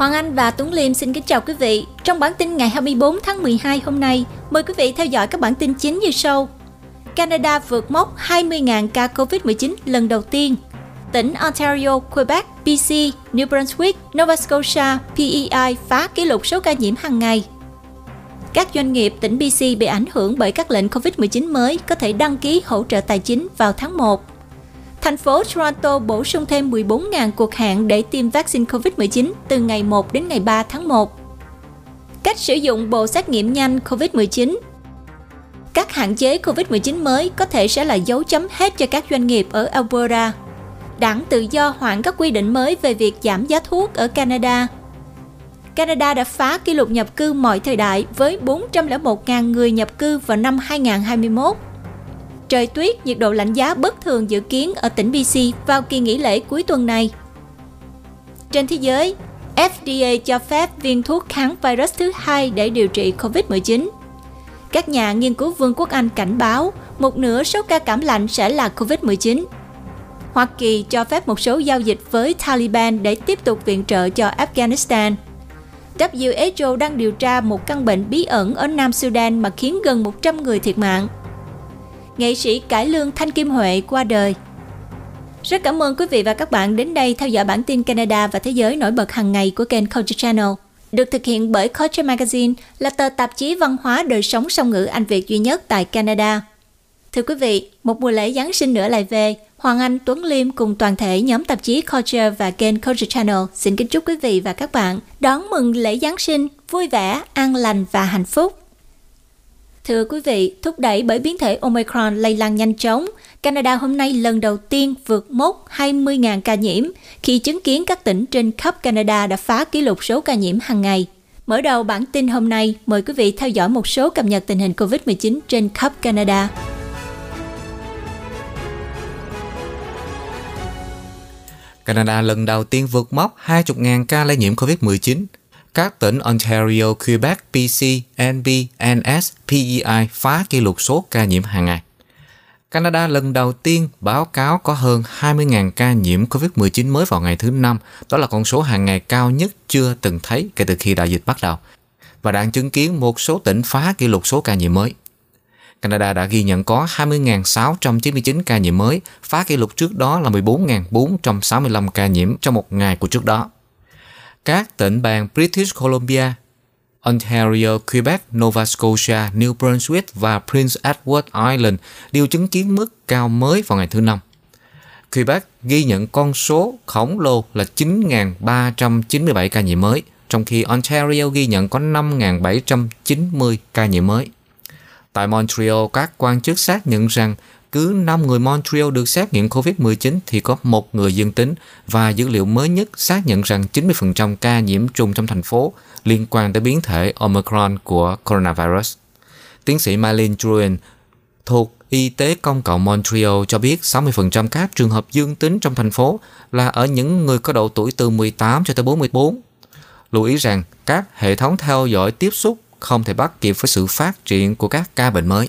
Hoàng Anh và Tuấn Liêm xin kính chào quý vị. Trong bản tin ngày 24 tháng 12 hôm nay, mời quý vị theo dõi các bản tin chính như sau. Canada vượt mốc 20.000 ca COVID-19 lần đầu tiên. Tỉnh Ontario, Quebec, BC, New Brunswick, Nova Scotia, PEI phá kỷ lục số ca nhiễm hàng ngày. Các doanh nghiệp tỉnh BC bị ảnh hưởng bởi các lệnh COVID-19 mới có thể đăng ký hỗ trợ tài chính vào tháng 1. Thành phố Toronto bổ sung thêm 14.000 cuộc hẹn để tiêm vaccine COVID-19 từ ngày 1 đến ngày 3 tháng 1. Cách sử dụng bộ xét nghiệm nhanh COVID-19 Các hạn chế COVID-19 mới có thể sẽ là dấu chấm hết cho các doanh nghiệp ở Alberta. Đảng Tự do hoãn các quy định mới về việc giảm giá thuốc ở Canada. Canada đã phá kỷ lục nhập cư mọi thời đại với 401.000 người nhập cư vào năm 2021 trời tuyết, nhiệt độ lạnh giá bất thường dự kiến ở tỉnh BC vào kỳ nghỉ lễ cuối tuần này. Trên thế giới, FDA cho phép viên thuốc kháng virus thứ hai để điều trị COVID-19. Các nhà nghiên cứu Vương quốc Anh cảnh báo một nửa số ca cảm lạnh sẽ là COVID-19. Hoa Kỳ cho phép một số giao dịch với Taliban để tiếp tục viện trợ cho Afghanistan. WHO đang điều tra một căn bệnh bí ẩn ở Nam Sudan mà khiến gần 100 người thiệt mạng nghệ sĩ cải lương Thanh Kim Huệ qua đời. Rất cảm ơn quý vị và các bạn đến đây theo dõi bản tin Canada và thế giới nổi bật hàng ngày của kênh Culture Channel. Được thực hiện bởi Culture Magazine là tờ tạp chí văn hóa đời sống song ngữ Anh Việt duy nhất tại Canada. Thưa quý vị, một mùa lễ Giáng sinh nữa lại về. Hoàng Anh, Tuấn Liêm cùng toàn thể nhóm tạp chí Culture và kênh Culture Channel xin kính chúc quý vị và các bạn đón mừng lễ Giáng sinh vui vẻ, an lành và hạnh phúc. Thưa quý vị, thúc đẩy bởi biến thể Omicron lây lan nhanh chóng, Canada hôm nay lần đầu tiên vượt mốc 20.000 ca nhiễm khi chứng kiến các tỉnh trên khắp Canada đã phá kỷ lục số ca nhiễm hàng ngày. Mở đầu bản tin hôm nay, mời quý vị theo dõi một số cập nhật tình hình COVID-19 trên khắp Canada. Canada lần đầu tiên vượt mốc 20.000 ca lây nhiễm COVID-19 các tỉnh Ontario, Quebec, BC, NB, NS, PEI phá kỷ lục số ca nhiễm hàng ngày. Canada lần đầu tiên báo cáo có hơn 20.000 ca nhiễm COVID-19 mới vào ngày thứ năm. Đó là con số hàng ngày cao nhất chưa từng thấy kể từ khi đại dịch bắt đầu. Và đang chứng kiến một số tỉnh phá kỷ lục số ca nhiễm mới. Canada đã ghi nhận có 20.699 ca nhiễm mới, phá kỷ lục trước đó là 14.465 ca nhiễm trong một ngày của trước đó các tỉnh bang British Columbia, Ontario, Quebec, Nova Scotia, New Brunswick và Prince Edward Island đều chứng kiến mức cao mới vào ngày thứ Năm. Quebec ghi nhận con số khổng lồ là 9.397 ca nhiễm mới, trong khi Ontario ghi nhận có 5.790 ca nhiễm mới. Tại Montreal, các quan chức xác nhận rằng cứ 5 người Montreal được xét nghiệm COVID-19 thì có một người dương tính và dữ liệu mới nhất xác nhận rằng 90% ca nhiễm trùng trong thành phố liên quan tới biến thể Omicron của coronavirus. Tiến sĩ Marlene Druin thuộc Y tế Công cộng Montreal cho biết 60% các trường hợp dương tính trong thành phố là ở những người có độ tuổi từ 18 cho tới 44. Lưu ý rằng các hệ thống theo dõi tiếp xúc không thể bắt kịp với sự phát triển của các ca bệnh mới.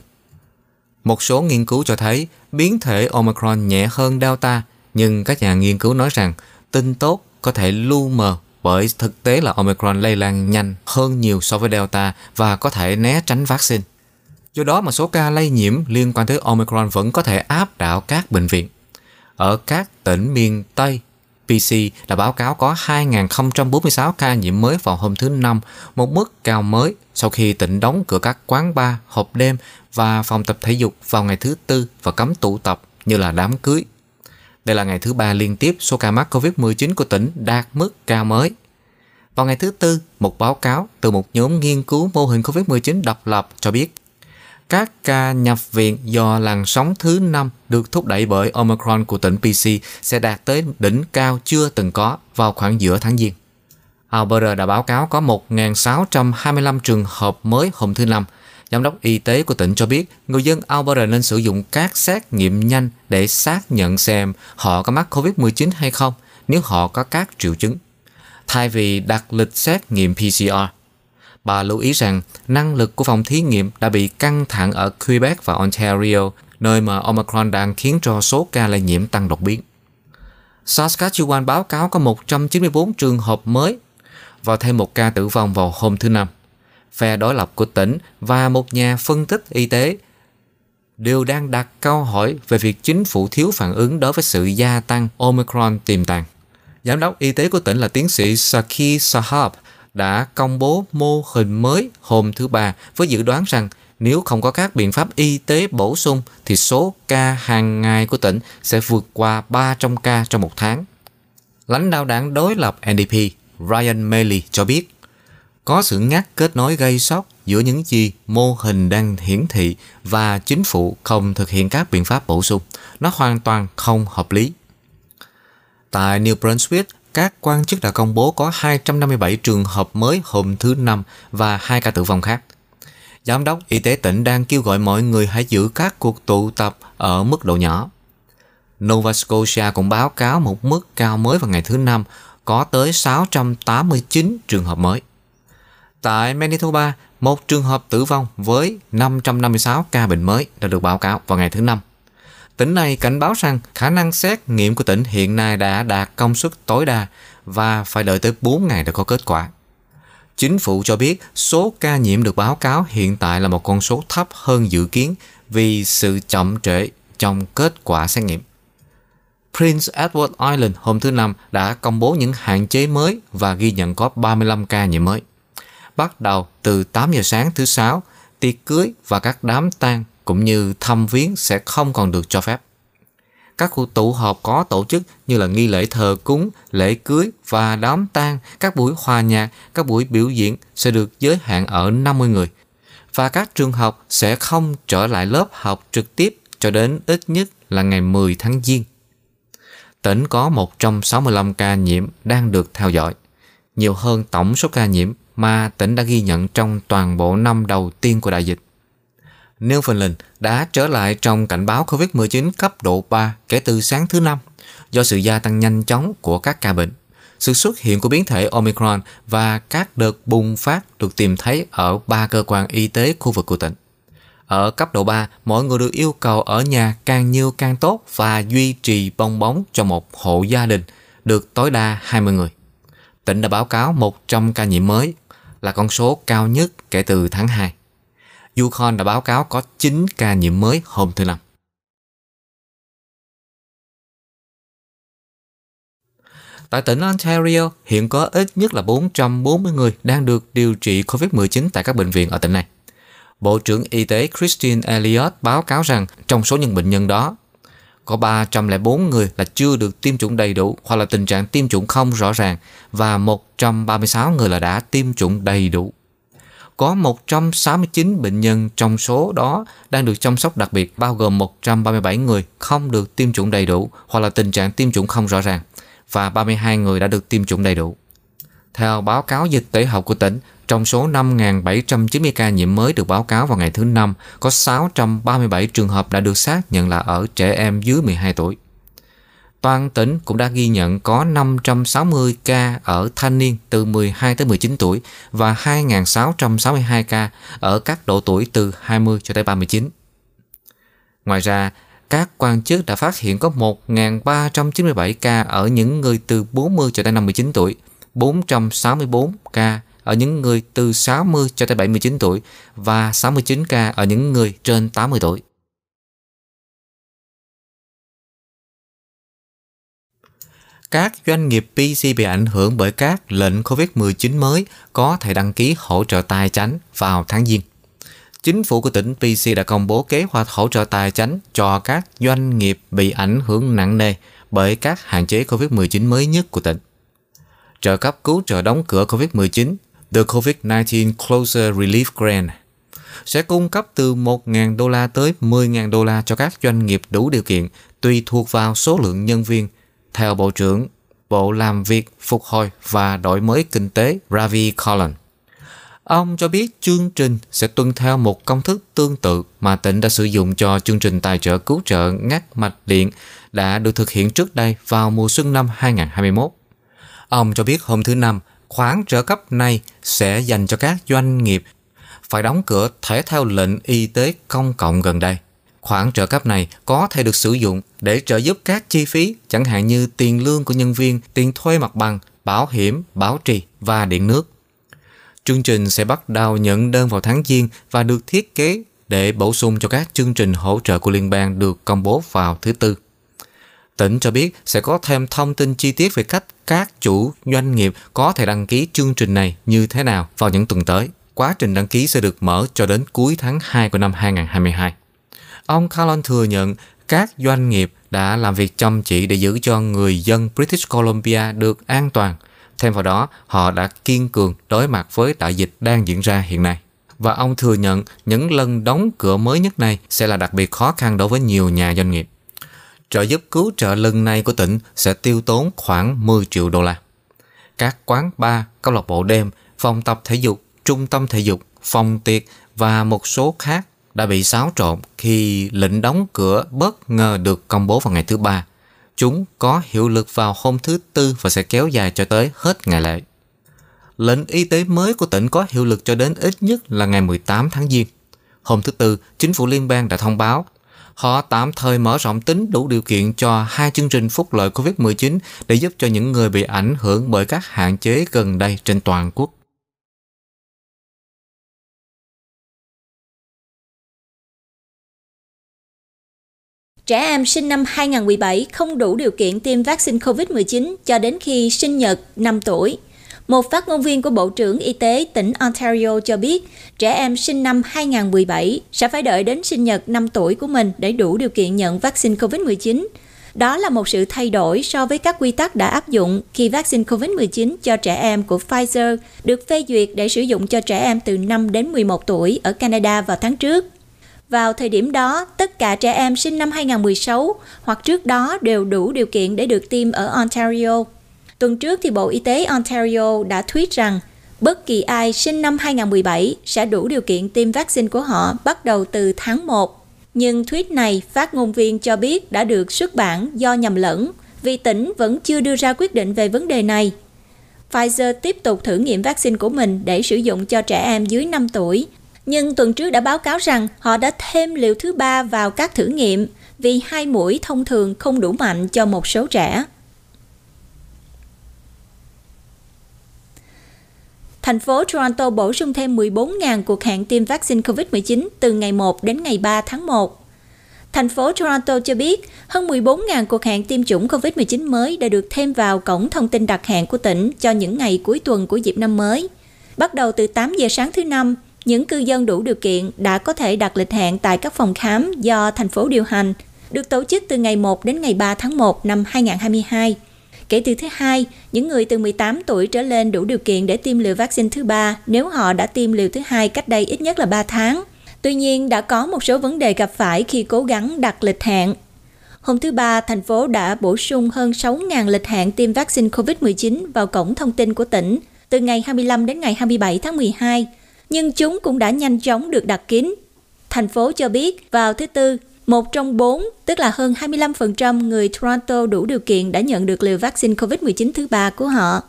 Một số nghiên cứu cho thấy biến thể Omicron nhẹ hơn Delta, nhưng các nhà nghiên cứu nói rằng tin tốt có thể lu mờ bởi thực tế là Omicron lây lan nhanh hơn nhiều so với Delta và có thể né tránh vaccine. Do đó mà số ca lây nhiễm liên quan tới Omicron vẫn có thể áp đảo các bệnh viện. Ở các tỉnh miền Tây, PC đã báo cáo có 2.046 ca nhiễm mới vào hôm thứ Năm, một mức cao mới sau khi tỉnh đóng cửa các quán bar, hộp đêm và phòng tập thể dục vào ngày thứ Tư và cấm tụ tập như là đám cưới. Đây là ngày thứ ba liên tiếp số ca mắc COVID-19 của tỉnh đạt mức cao mới. Vào ngày thứ Tư, một báo cáo từ một nhóm nghiên cứu mô hình COVID-19 độc lập cho biết các ca nhập viện do làn sóng thứ năm được thúc đẩy bởi Omicron của tỉnh PC sẽ đạt tới đỉnh cao chưa từng có vào khoảng giữa tháng Giêng. Alberta đã báo cáo có 1.625 trường hợp mới hôm thứ Năm. Giám đốc y tế của tỉnh cho biết người dân Alberta nên sử dụng các xét nghiệm nhanh để xác nhận xem họ có mắc COVID-19 hay không nếu họ có các triệu chứng, thay vì đặt lịch xét nghiệm PCR. Bà lưu ý rằng năng lực của phòng thí nghiệm đã bị căng thẳng ở Quebec và Ontario, nơi mà Omicron đang khiến cho số ca lây nhiễm tăng đột biến. Saskatchewan báo cáo có 194 trường hợp mới. và thêm một ca tử vong vào hôm thứ Năm. Phe đối lập của tỉnh và một nhà phân tích y tế đều đang đặt câu hỏi về việc chính phủ thiếu phản ứng đối với sự gia tăng Omicron tiềm tàng. Giám đốc y tế của tỉnh là tiến sĩ Saki Sahab đã công bố mô hình mới hôm thứ Ba với dự đoán rằng nếu không có các biện pháp y tế bổ sung thì số ca hàng ngày của tỉnh sẽ vượt qua 300 ca trong một tháng. Lãnh đạo đảng đối lập NDP Ryan Maley cho biết có sự ngắt kết nối gây sốc giữa những gì mô hình đang hiển thị và chính phủ không thực hiện các biện pháp bổ sung. Nó hoàn toàn không hợp lý. Tại New Brunswick, các quan chức đã công bố có 257 trường hợp mới hôm thứ Năm và hai ca tử vong khác. Giám đốc y tế tỉnh đang kêu gọi mọi người hãy giữ các cuộc tụ tập ở mức độ nhỏ. Nova Scotia cũng báo cáo một mức cao mới vào ngày thứ Năm, có tới 689 trường hợp mới. Tại Manitoba, một trường hợp tử vong với 556 ca bệnh mới đã được báo cáo vào ngày thứ Năm. Tỉnh này cảnh báo rằng khả năng xét nghiệm của tỉnh hiện nay đã đạt công suất tối đa và phải đợi tới 4 ngày để có kết quả. Chính phủ cho biết số ca nhiễm được báo cáo hiện tại là một con số thấp hơn dự kiến vì sự chậm trễ trong kết quả xét nghiệm. Prince Edward Island hôm thứ Năm đã công bố những hạn chế mới và ghi nhận có 35 ca nhiễm mới. Bắt đầu từ 8 giờ sáng thứ Sáu, tiệc cưới và các đám tang cũng như thăm viếng sẽ không còn được cho phép. Các cuộc tụ họp có tổ chức như là nghi lễ thờ cúng, lễ cưới và đám tang, các buổi hòa nhạc, các buổi biểu diễn sẽ được giới hạn ở 50 người. Và các trường học sẽ không trở lại lớp học trực tiếp cho đến ít nhất là ngày 10 tháng Giêng. Tỉnh có 165 ca nhiễm đang được theo dõi, nhiều hơn tổng số ca nhiễm mà tỉnh đã ghi nhận trong toàn bộ năm đầu tiên của đại dịch. Newfoundland đã trở lại trong cảnh báo COVID-19 cấp độ 3 kể từ sáng thứ Năm do sự gia tăng nhanh chóng của các ca bệnh. Sự xuất hiện của biến thể Omicron và các đợt bùng phát được tìm thấy ở ba cơ quan y tế khu vực của tỉnh. Ở cấp độ 3, mọi người được yêu cầu ở nhà càng nhiều càng tốt và duy trì bong bóng cho một hộ gia đình được tối đa 20 người. Tỉnh đã báo cáo 100 ca nhiễm mới, là con số cao nhất kể từ tháng 2. Yukon đã báo cáo có 9 ca nhiễm mới hôm thứ Năm. Tại tỉnh Ontario, hiện có ít nhất là 440 người đang được điều trị COVID-19 tại các bệnh viện ở tỉnh này. Bộ trưởng Y tế Christine Elliott báo cáo rằng trong số những bệnh nhân đó, có 304 người là chưa được tiêm chủng đầy đủ hoặc là tình trạng tiêm chủng không rõ ràng và 136 người là đã tiêm chủng đầy đủ. Có 169 bệnh nhân trong số đó đang được chăm sóc đặc biệt bao gồm 137 người không được tiêm chủng đầy đủ hoặc là tình trạng tiêm chủng không rõ ràng và 32 người đã được tiêm chủng đầy đủ. Theo báo cáo dịch tễ học của tỉnh, trong số 5.790 ca nhiễm mới được báo cáo vào ngày thứ Năm, có 637 trường hợp đã được xác nhận là ở trẻ em dưới 12 tuổi. Toàn tỉnh cũng đã ghi nhận có 560 ca ở thanh niên từ 12 tới 19 tuổi và 2.662 ca ở các độ tuổi từ 20 cho tới 39. Ngoài ra, các quan chức đã phát hiện có 1.397 ca ở những người từ 40 cho tới 59 tuổi, 464 ca ở những người từ 60 cho tới 79 tuổi và 69 ca ở những người trên 80 tuổi. Các doanh nghiệp PC bị ảnh hưởng bởi các lệnh COVID-19 mới có thể đăng ký hỗ trợ tài chính vào tháng Giêng. Chính phủ của tỉnh PC đã công bố kế hoạch hỗ trợ tài chính cho các doanh nghiệp bị ảnh hưởng nặng nề bởi các hạn chế COVID-19 mới nhất của tỉnh. Trợ cấp cứu trợ đóng cửa COVID-19 The COVID-19 Closer Relief Grant sẽ cung cấp từ 1.000 đô la tới 10.000 đô la cho các doanh nghiệp đủ điều kiện tùy thuộc vào số lượng nhân viên, theo Bộ trưởng Bộ Làm việc, Phục hồi và Đổi mới Kinh tế Ravi Collins, Ông cho biết chương trình sẽ tuân theo một công thức tương tự mà tỉnh đã sử dụng cho chương trình tài trợ cứu trợ ngắt mạch điện đã được thực hiện trước đây vào mùa xuân năm 2021. Ông cho biết hôm thứ Năm, khoản trợ cấp này sẽ dành cho các doanh nghiệp phải đóng cửa thể theo lệnh y tế công cộng gần đây. Khoản trợ cấp này có thể được sử dụng để trợ giúp các chi phí chẳng hạn như tiền lương của nhân viên, tiền thuê mặt bằng, bảo hiểm, bảo trì và điện nước. Chương trình sẽ bắt đầu nhận đơn vào tháng Giêng và được thiết kế để bổ sung cho các chương trình hỗ trợ của liên bang được công bố vào thứ Tư. Tỉnh cho biết sẽ có thêm thông tin chi tiết về cách các chủ doanh nghiệp có thể đăng ký chương trình này như thế nào vào những tuần tới. Quá trình đăng ký sẽ được mở cho đến cuối tháng 2 của năm 2022. Ông Callon thừa nhận các doanh nghiệp đã làm việc chăm chỉ để giữ cho người dân British Columbia được an toàn. Thêm vào đó, họ đã kiên cường đối mặt với đại dịch đang diễn ra hiện nay. Và ông thừa nhận những lần đóng cửa mới nhất này sẽ là đặc biệt khó khăn đối với nhiều nhà doanh nghiệp. Trợ giúp cứu trợ lần này của tỉnh sẽ tiêu tốn khoảng 10 triệu đô la. Các quán bar, câu lạc bộ đêm, phòng tập thể dục, trung tâm thể dục, phòng tiệc và một số khác đã bị xáo trộn khi lệnh đóng cửa bất ngờ được công bố vào ngày thứ ba. Chúng có hiệu lực vào hôm thứ tư và sẽ kéo dài cho tới hết ngày lễ. Lệnh y tế mới của tỉnh có hiệu lực cho đến ít nhất là ngày 18 tháng Giêng. Hôm thứ Tư, chính phủ liên bang đã thông báo họ tạm thời mở rộng tính đủ điều kiện cho hai chương trình phúc lợi COVID-19 để giúp cho những người bị ảnh hưởng bởi các hạn chế gần đây trên toàn quốc. Trẻ em sinh năm 2017 không đủ điều kiện tiêm vaccine COVID-19 cho đến khi sinh nhật 5 tuổi. Một phát ngôn viên của Bộ trưởng Y tế tỉnh Ontario cho biết, trẻ em sinh năm 2017 sẽ phải đợi đến sinh nhật 5 tuổi của mình để đủ điều kiện nhận vaccine COVID-19. Đó là một sự thay đổi so với các quy tắc đã áp dụng khi vaccine COVID-19 cho trẻ em của Pfizer được phê duyệt để sử dụng cho trẻ em từ 5 đến 11 tuổi ở Canada vào tháng trước. Vào thời điểm đó, tất cả trẻ em sinh năm 2016 hoặc trước đó đều đủ điều kiện để được tiêm ở Ontario. Tuần trước thì Bộ Y tế Ontario đã tweet rằng bất kỳ ai sinh năm 2017 sẽ đủ điều kiện tiêm vaccine của họ bắt đầu từ tháng 1. Nhưng tweet này phát ngôn viên cho biết đã được xuất bản do nhầm lẫn vì tỉnh vẫn chưa đưa ra quyết định về vấn đề này. Pfizer tiếp tục thử nghiệm vaccine của mình để sử dụng cho trẻ em dưới 5 tuổi, nhưng tuần trước đã báo cáo rằng họ đã thêm liều thứ ba vào các thử nghiệm vì hai mũi thông thường không đủ mạnh cho một số trẻ. thành phố Toronto bổ sung thêm 14.000 cuộc hẹn tiêm vaccine COVID-19 từ ngày 1 đến ngày 3 tháng 1. Thành phố Toronto cho biết hơn 14.000 cuộc hẹn tiêm chủng COVID-19 mới đã được thêm vào cổng thông tin đặt hẹn của tỉnh cho những ngày cuối tuần của dịp năm mới. Bắt đầu từ 8 giờ sáng thứ năm, những cư dân đủ điều kiện đã có thể đặt lịch hẹn tại các phòng khám do thành phố điều hành, được tổ chức từ ngày 1 đến ngày 3 tháng 1 năm 2022. Kể từ thứ hai, những người từ 18 tuổi trở lên đủ điều kiện để tiêm liều vaccine thứ ba nếu họ đã tiêm liều thứ hai cách đây ít nhất là 3 tháng. Tuy nhiên, đã có một số vấn đề gặp phải khi cố gắng đặt lịch hẹn. Hôm thứ Ba, thành phố đã bổ sung hơn 6.000 lịch hẹn tiêm vaccine COVID-19 vào cổng thông tin của tỉnh từ ngày 25 đến ngày 27 tháng 12, nhưng chúng cũng đã nhanh chóng được đặt kín. Thành phố cho biết vào thứ Tư, một trong bốn, tức là hơn 25% người Toronto đủ điều kiện đã nhận được liều vaccine COVID-19 thứ ba của họ.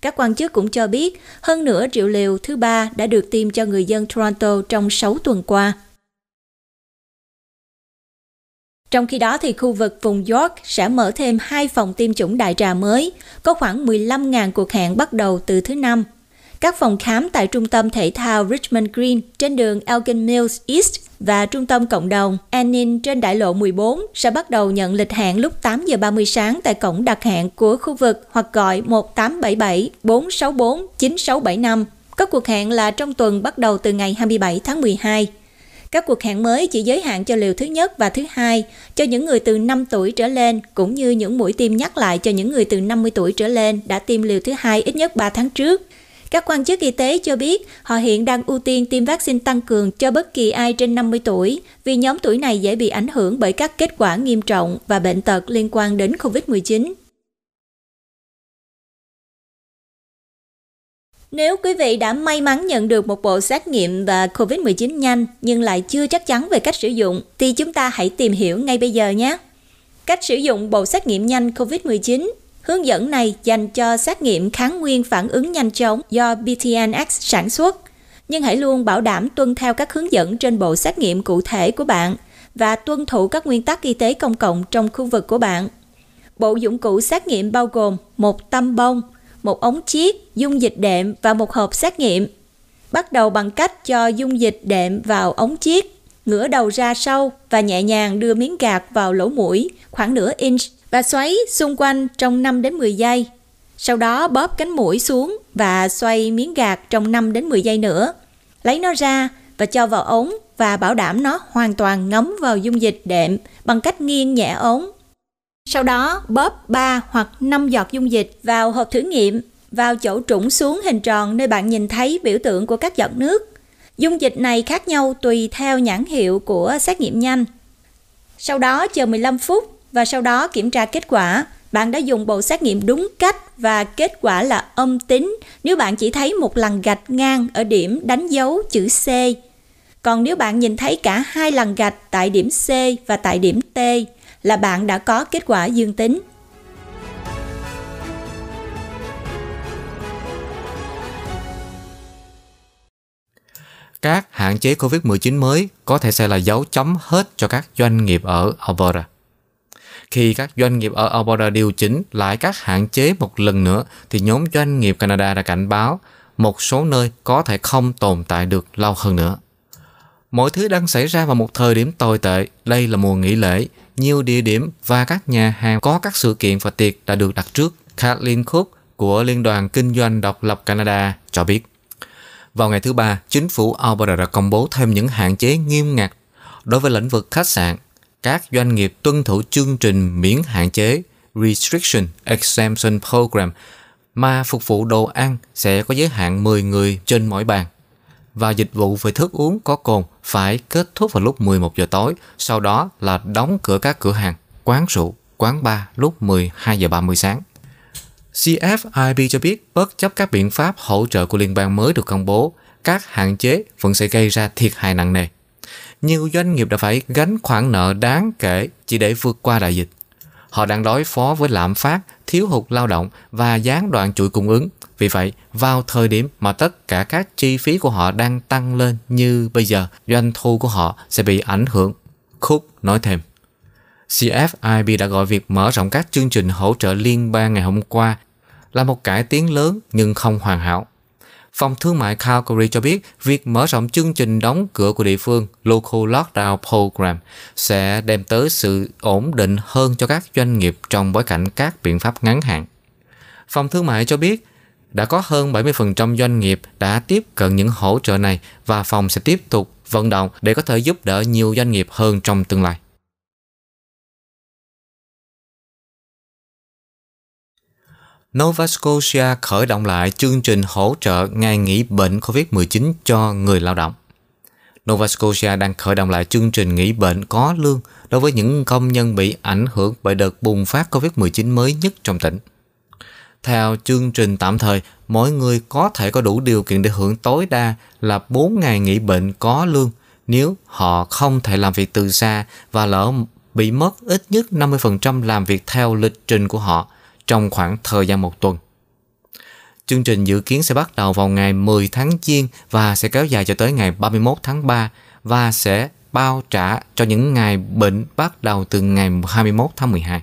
Các quan chức cũng cho biết hơn nửa triệu liều thứ ba đã được tiêm cho người dân Toronto trong 6 tuần qua. Trong khi đó thì khu vực vùng York sẽ mở thêm hai phòng tiêm chủng đại trà mới, có khoảng 15.000 cuộc hẹn bắt đầu từ thứ năm. Các phòng khám tại trung tâm thể thao Richmond Green trên đường Elgin Mills East và trung tâm cộng đồng Annin trên đại lộ 14 sẽ bắt đầu nhận lịch hẹn lúc 8 giờ 30 sáng tại cổng đặt hẹn của khu vực hoặc gọi 1877 464 9675. Các cuộc hẹn là trong tuần bắt đầu từ ngày 27 tháng 12. Các cuộc hẹn mới chỉ giới hạn cho liều thứ nhất và thứ hai cho những người từ 5 tuổi trở lên, cũng như những mũi tiêm nhắc lại cho những người từ 50 tuổi trở lên đã tiêm liều thứ hai ít nhất 3 tháng trước. Các quan chức y tế cho biết họ hiện đang ưu tiên tiêm vaccine tăng cường cho bất kỳ ai trên 50 tuổi vì nhóm tuổi này dễ bị ảnh hưởng bởi các kết quả nghiêm trọng và bệnh tật liên quan đến COVID-19. Nếu quý vị đã may mắn nhận được một bộ xét nghiệm và COVID-19 nhanh nhưng lại chưa chắc chắn về cách sử dụng, thì chúng ta hãy tìm hiểu ngay bây giờ nhé. Cách sử dụng bộ xét nghiệm nhanh COVID-19 Hướng dẫn này dành cho xét nghiệm kháng nguyên phản ứng nhanh chóng do BTNX sản xuất, nhưng hãy luôn bảo đảm tuân theo các hướng dẫn trên bộ xét nghiệm cụ thể của bạn và tuân thủ các nguyên tắc y tế công cộng trong khu vực của bạn. Bộ dụng cụ xét nghiệm bao gồm một tăm bông, một ống chiết, dung dịch đệm và một hộp xét nghiệm. Bắt đầu bằng cách cho dung dịch đệm vào ống chiết, ngửa đầu ra sau và nhẹ nhàng đưa miếng gạt vào lỗ mũi khoảng nửa inch và xoáy xung quanh trong 5 đến 10 giây. Sau đó bóp cánh mũi xuống và xoay miếng gạt trong 5 đến 10 giây nữa. Lấy nó ra và cho vào ống và bảo đảm nó hoàn toàn ngấm vào dung dịch đệm bằng cách nghiêng nhẹ ống. Sau đó bóp 3 hoặc 5 giọt dung dịch vào hộp thử nghiệm, vào chỗ trũng xuống hình tròn nơi bạn nhìn thấy biểu tượng của các giọt nước. Dung dịch này khác nhau tùy theo nhãn hiệu của xét nghiệm nhanh. Sau đó chờ 15 phút và sau đó kiểm tra kết quả. Bạn đã dùng bộ xét nghiệm đúng cách và kết quả là âm tính nếu bạn chỉ thấy một lần gạch ngang ở điểm đánh dấu chữ C. Còn nếu bạn nhìn thấy cả hai lần gạch tại điểm C và tại điểm T là bạn đã có kết quả dương tính. Các hạn chế COVID-19 mới có thể sẽ là dấu chấm hết cho các doanh nghiệp ở Alberta. Khi các doanh nghiệp ở Alberta điều chỉnh lại các hạn chế một lần nữa, thì nhóm doanh nghiệp Canada đã cảnh báo một số nơi có thể không tồn tại được lâu hơn nữa. Mọi thứ đang xảy ra vào một thời điểm tồi tệ. Đây là mùa nghỉ lễ. Nhiều địa điểm và các nhà hàng có các sự kiện và tiệc đã được đặt trước. Kathleen Cook của Liên đoàn Kinh doanh Độc lập Canada cho biết. Vào ngày thứ ba, chính phủ Alberta đã công bố thêm những hạn chế nghiêm ngặt đối với lĩnh vực khách sạn. Các doanh nghiệp tuân thủ chương trình miễn hạn chế Restriction Exemption Program mà phục vụ đồ ăn sẽ có giới hạn 10 người trên mỗi bàn và dịch vụ về thức uống có cồn phải kết thúc vào lúc 11 giờ tối, sau đó là đóng cửa các cửa hàng, quán rượu, quán bar lúc 12 giờ 30 sáng. CFIB cho biết bất chấp các biện pháp hỗ trợ của liên bang mới được công bố, các hạn chế vẫn sẽ gây ra thiệt hại nặng nề. Nhiều doanh nghiệp đã phải gánh khoản nợ đáng kể chỉ để vượt qua đại dịch. Họ đang đối phó với lạm phát, thiếu hụt lao động và gián đoạn chuỗi cung ứng. Vì vậy, vào thời điểm mà tất cả các chi phí của họ đang tăng lên như bây giờ, doanh thu của họ sẽ bị ảnh hưởng. Cook nói thêm. CFIB đã gọi việc mở rộng các chương trình hỗ trợ liên bang ngày hôm qua là một cải tiến lớn nhưng không hoàn hảo. Phòng thương mại Calgary cho biết, việc mở rộng chương trình đóng cửa của địa phương, Local Lockdown Program, sẽ đem tới sự ổn định hơn cho các doanh nghiệp trong bối cảnh các biện pháp ngắn hạn. Phòng thương mại cho biết, đã có hơn 70% doanh nghiệp đã tiếp cận những hỗ trợ này và phòng sẽ tiếp tục vận động để có thể giúp đỡ nhiều doanh nghiệp hơn trong tương lai. Nova Scotia khởi động lại chương trình hỗ trợ ngày nghỉ bệnh COVID-19 cho người lao động. Nova Scotia đang khởi động lại chương trình nghỉ bệnh có lương đối với những công nhân bị ảnh hưởng bởi đợt bùng phát COVID-19 mới nhất trong tỉnh. Theo chương trình tạm thời, mỗi người có thể có đủ điều kiện để hưởng tối đa là 4 ngày nghỉ bệnh có lương nếu họ không thể làm việc từ xa và lỡ bị mất ít nhất 50% làm việc theo lịch trình của họ trong khoảng thời gian một tuần. Chương trình dự kiến sẽ bắt đầu vào ngày 10 tháng Giêng và sẽ kéo dài cho tới ngày 31 tháng 3 và sẽ bao trả cho những ngày bệnh bắt đầu từ ngày 21 tháng 12.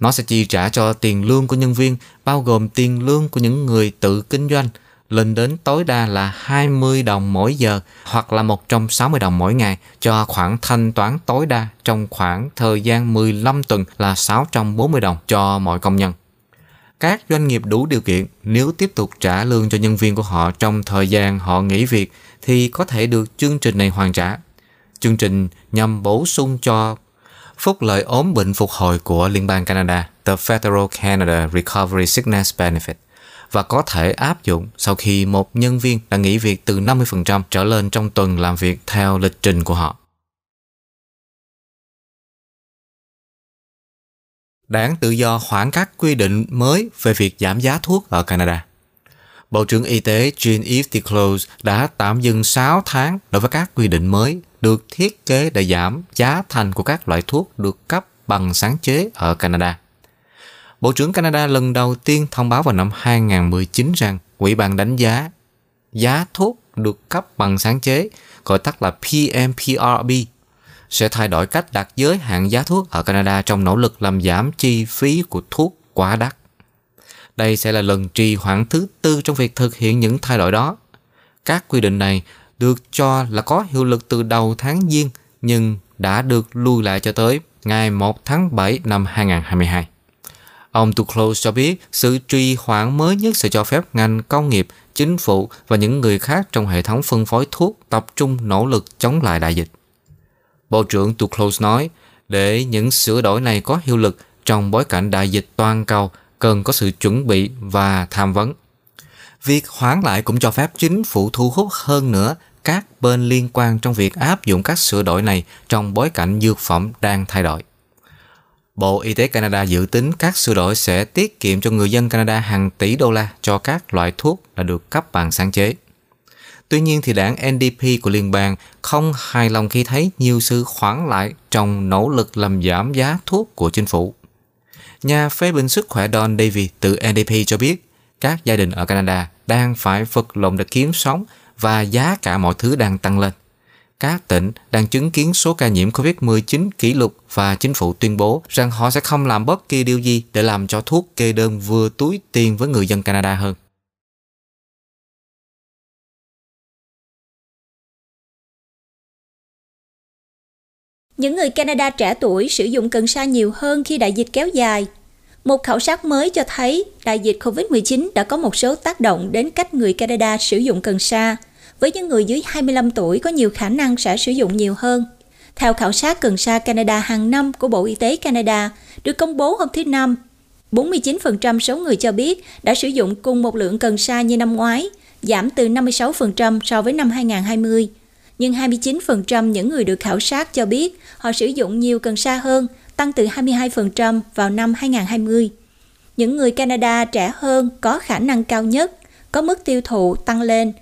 Nó sẽ chi trả cho tiền lương của nhân viên, bao gồm tiền lương của những người tự kinh doanh, lên đến tối đa là 20 đồng mỗi giờ hoặc là 160 đồng mỗi ngày cho khoản thanh toán tối đa trong khoảng thời gian 15 tuần là 640 đồng cho mọi công nhân. Các doanh nghiệp đủ điều kiện nếu tiếp tục trả lương cho nhân viên của họ trong thời gian họ nghỉ việc thì có thể được chương trình này hoàn trả. Chương trình nhằm bổ sung cho phúc lợi ốm bệnh phục hồi của Liên bang Canada, The Federal Canada Recovery Sickness Benefit và có thể áp dụng sau khi một nhân viên đã nghỉ việc từ 50% trở lên trong tuần làm việc theo lịch trình của họ. Đảng tự do khoảng các quy định mới về việc giảm giá thuốc ở Canada. Bộ trưởng Y tế Jean-Yves Duclos đã tạm dừng 6 tháng đối với các quy định mới được thiết kế để giảm giá thành của các loại thuốc được cấp bằng sáng chế ở Canada. Bộ trưởng Canada lần đầu tiên thông báo vào năm 2019 rằng Ủy ban đánh giá giá thuốc được cấp bằng sáng chế, gọi tắt là PMPRB, sẽ thay đổi cách đặt giới hạn giá thuốc ở Canada trong nỗ lực làm giảm chi phí của thuốc quá đắt. Đây sẽ là lần trì hoãn thứ tư trong việc thực hiện những thay đổi đó. Các quy định này được cho là có hiệu lực từ đầu tháng Giêng nhưng đã được lùi lại cho tới ngày 1 tháng 7 năm 2022. Ông Duclos cho biết sự trì hoãn mới nhất sẽ cho phép ngành công nghiệp, chính phủ và những người khác trong hệ thống phân phối thuốc tập trung nỗ lực chống lại đại dịch. Bộ trưởng Duclos nói, để những sửa đổi này có hiệu lực trong bối cảnh đại dịch toàn cầu cần có sự chuẩn bị và tham vấn. Việc hoãn lại cũng cho phép chính phủ thu hút hơn nữa các bên liên quan trong việc áp dụng các sửa đổi này trong bối cảnh dược phẩm đang thay đổi. Bộ Y tế Canada dự tính các sửa đổi sẽ tiết kiệm cho người dân Canada hàng tỷ đô la cho các loại thuốc đã được cấp bằng sáng chế. Tuy nhiên thì đảng NDP của liên bang không hài lòng khi thấy nhiều sự khoản lại trong nỗ lực làm giảm giá thuốc của chính phủ. Nhà phê bình sức khỏe Don Davy từ NDP cho biết, các gia đình ở Canada đang phải vật lộn để kiếm sống và giá cả mọi thứ đang tăng lên. Các tỉnh đang chứng kiến số ca nhiễm COVID-19 kỷ lục và chính phủ tuyên bố rằng họ sẽ không làm bất kỳ điều gì để làm cho thuốc kê đơn vừa túi tiền với người dân Canada hơn. Những người Canada trẻ tuổi sử dụng cần sa nhiều hơn khi đại dịch kéo dài. Một khảo sát mới cho thấy đại dịch COVID-19 đã có một số tác động đến cách người Canada sử dụng cần sa, với những người dưới 25 tuổi có nhiều khả năng sẽ sử dụng nhiều hơn. Theo khảo sát cần sa Canada hàng năm của Bộ Y tế Canada được công bố hôm thứ Năm, 49% số người cho biết đã sử dụng cùng một lượng cần sa như năm ngoái, giảm từ 56% so với năm 2020 nhưng 29% những người được khảo sát cho biết họ sử dụng nhiều cần sa hơn, tăng từ 22% vào năm 2020. Những người Canada trẻ hơn có khả năng cao nhất, có mức tiêu thụ tăng lên,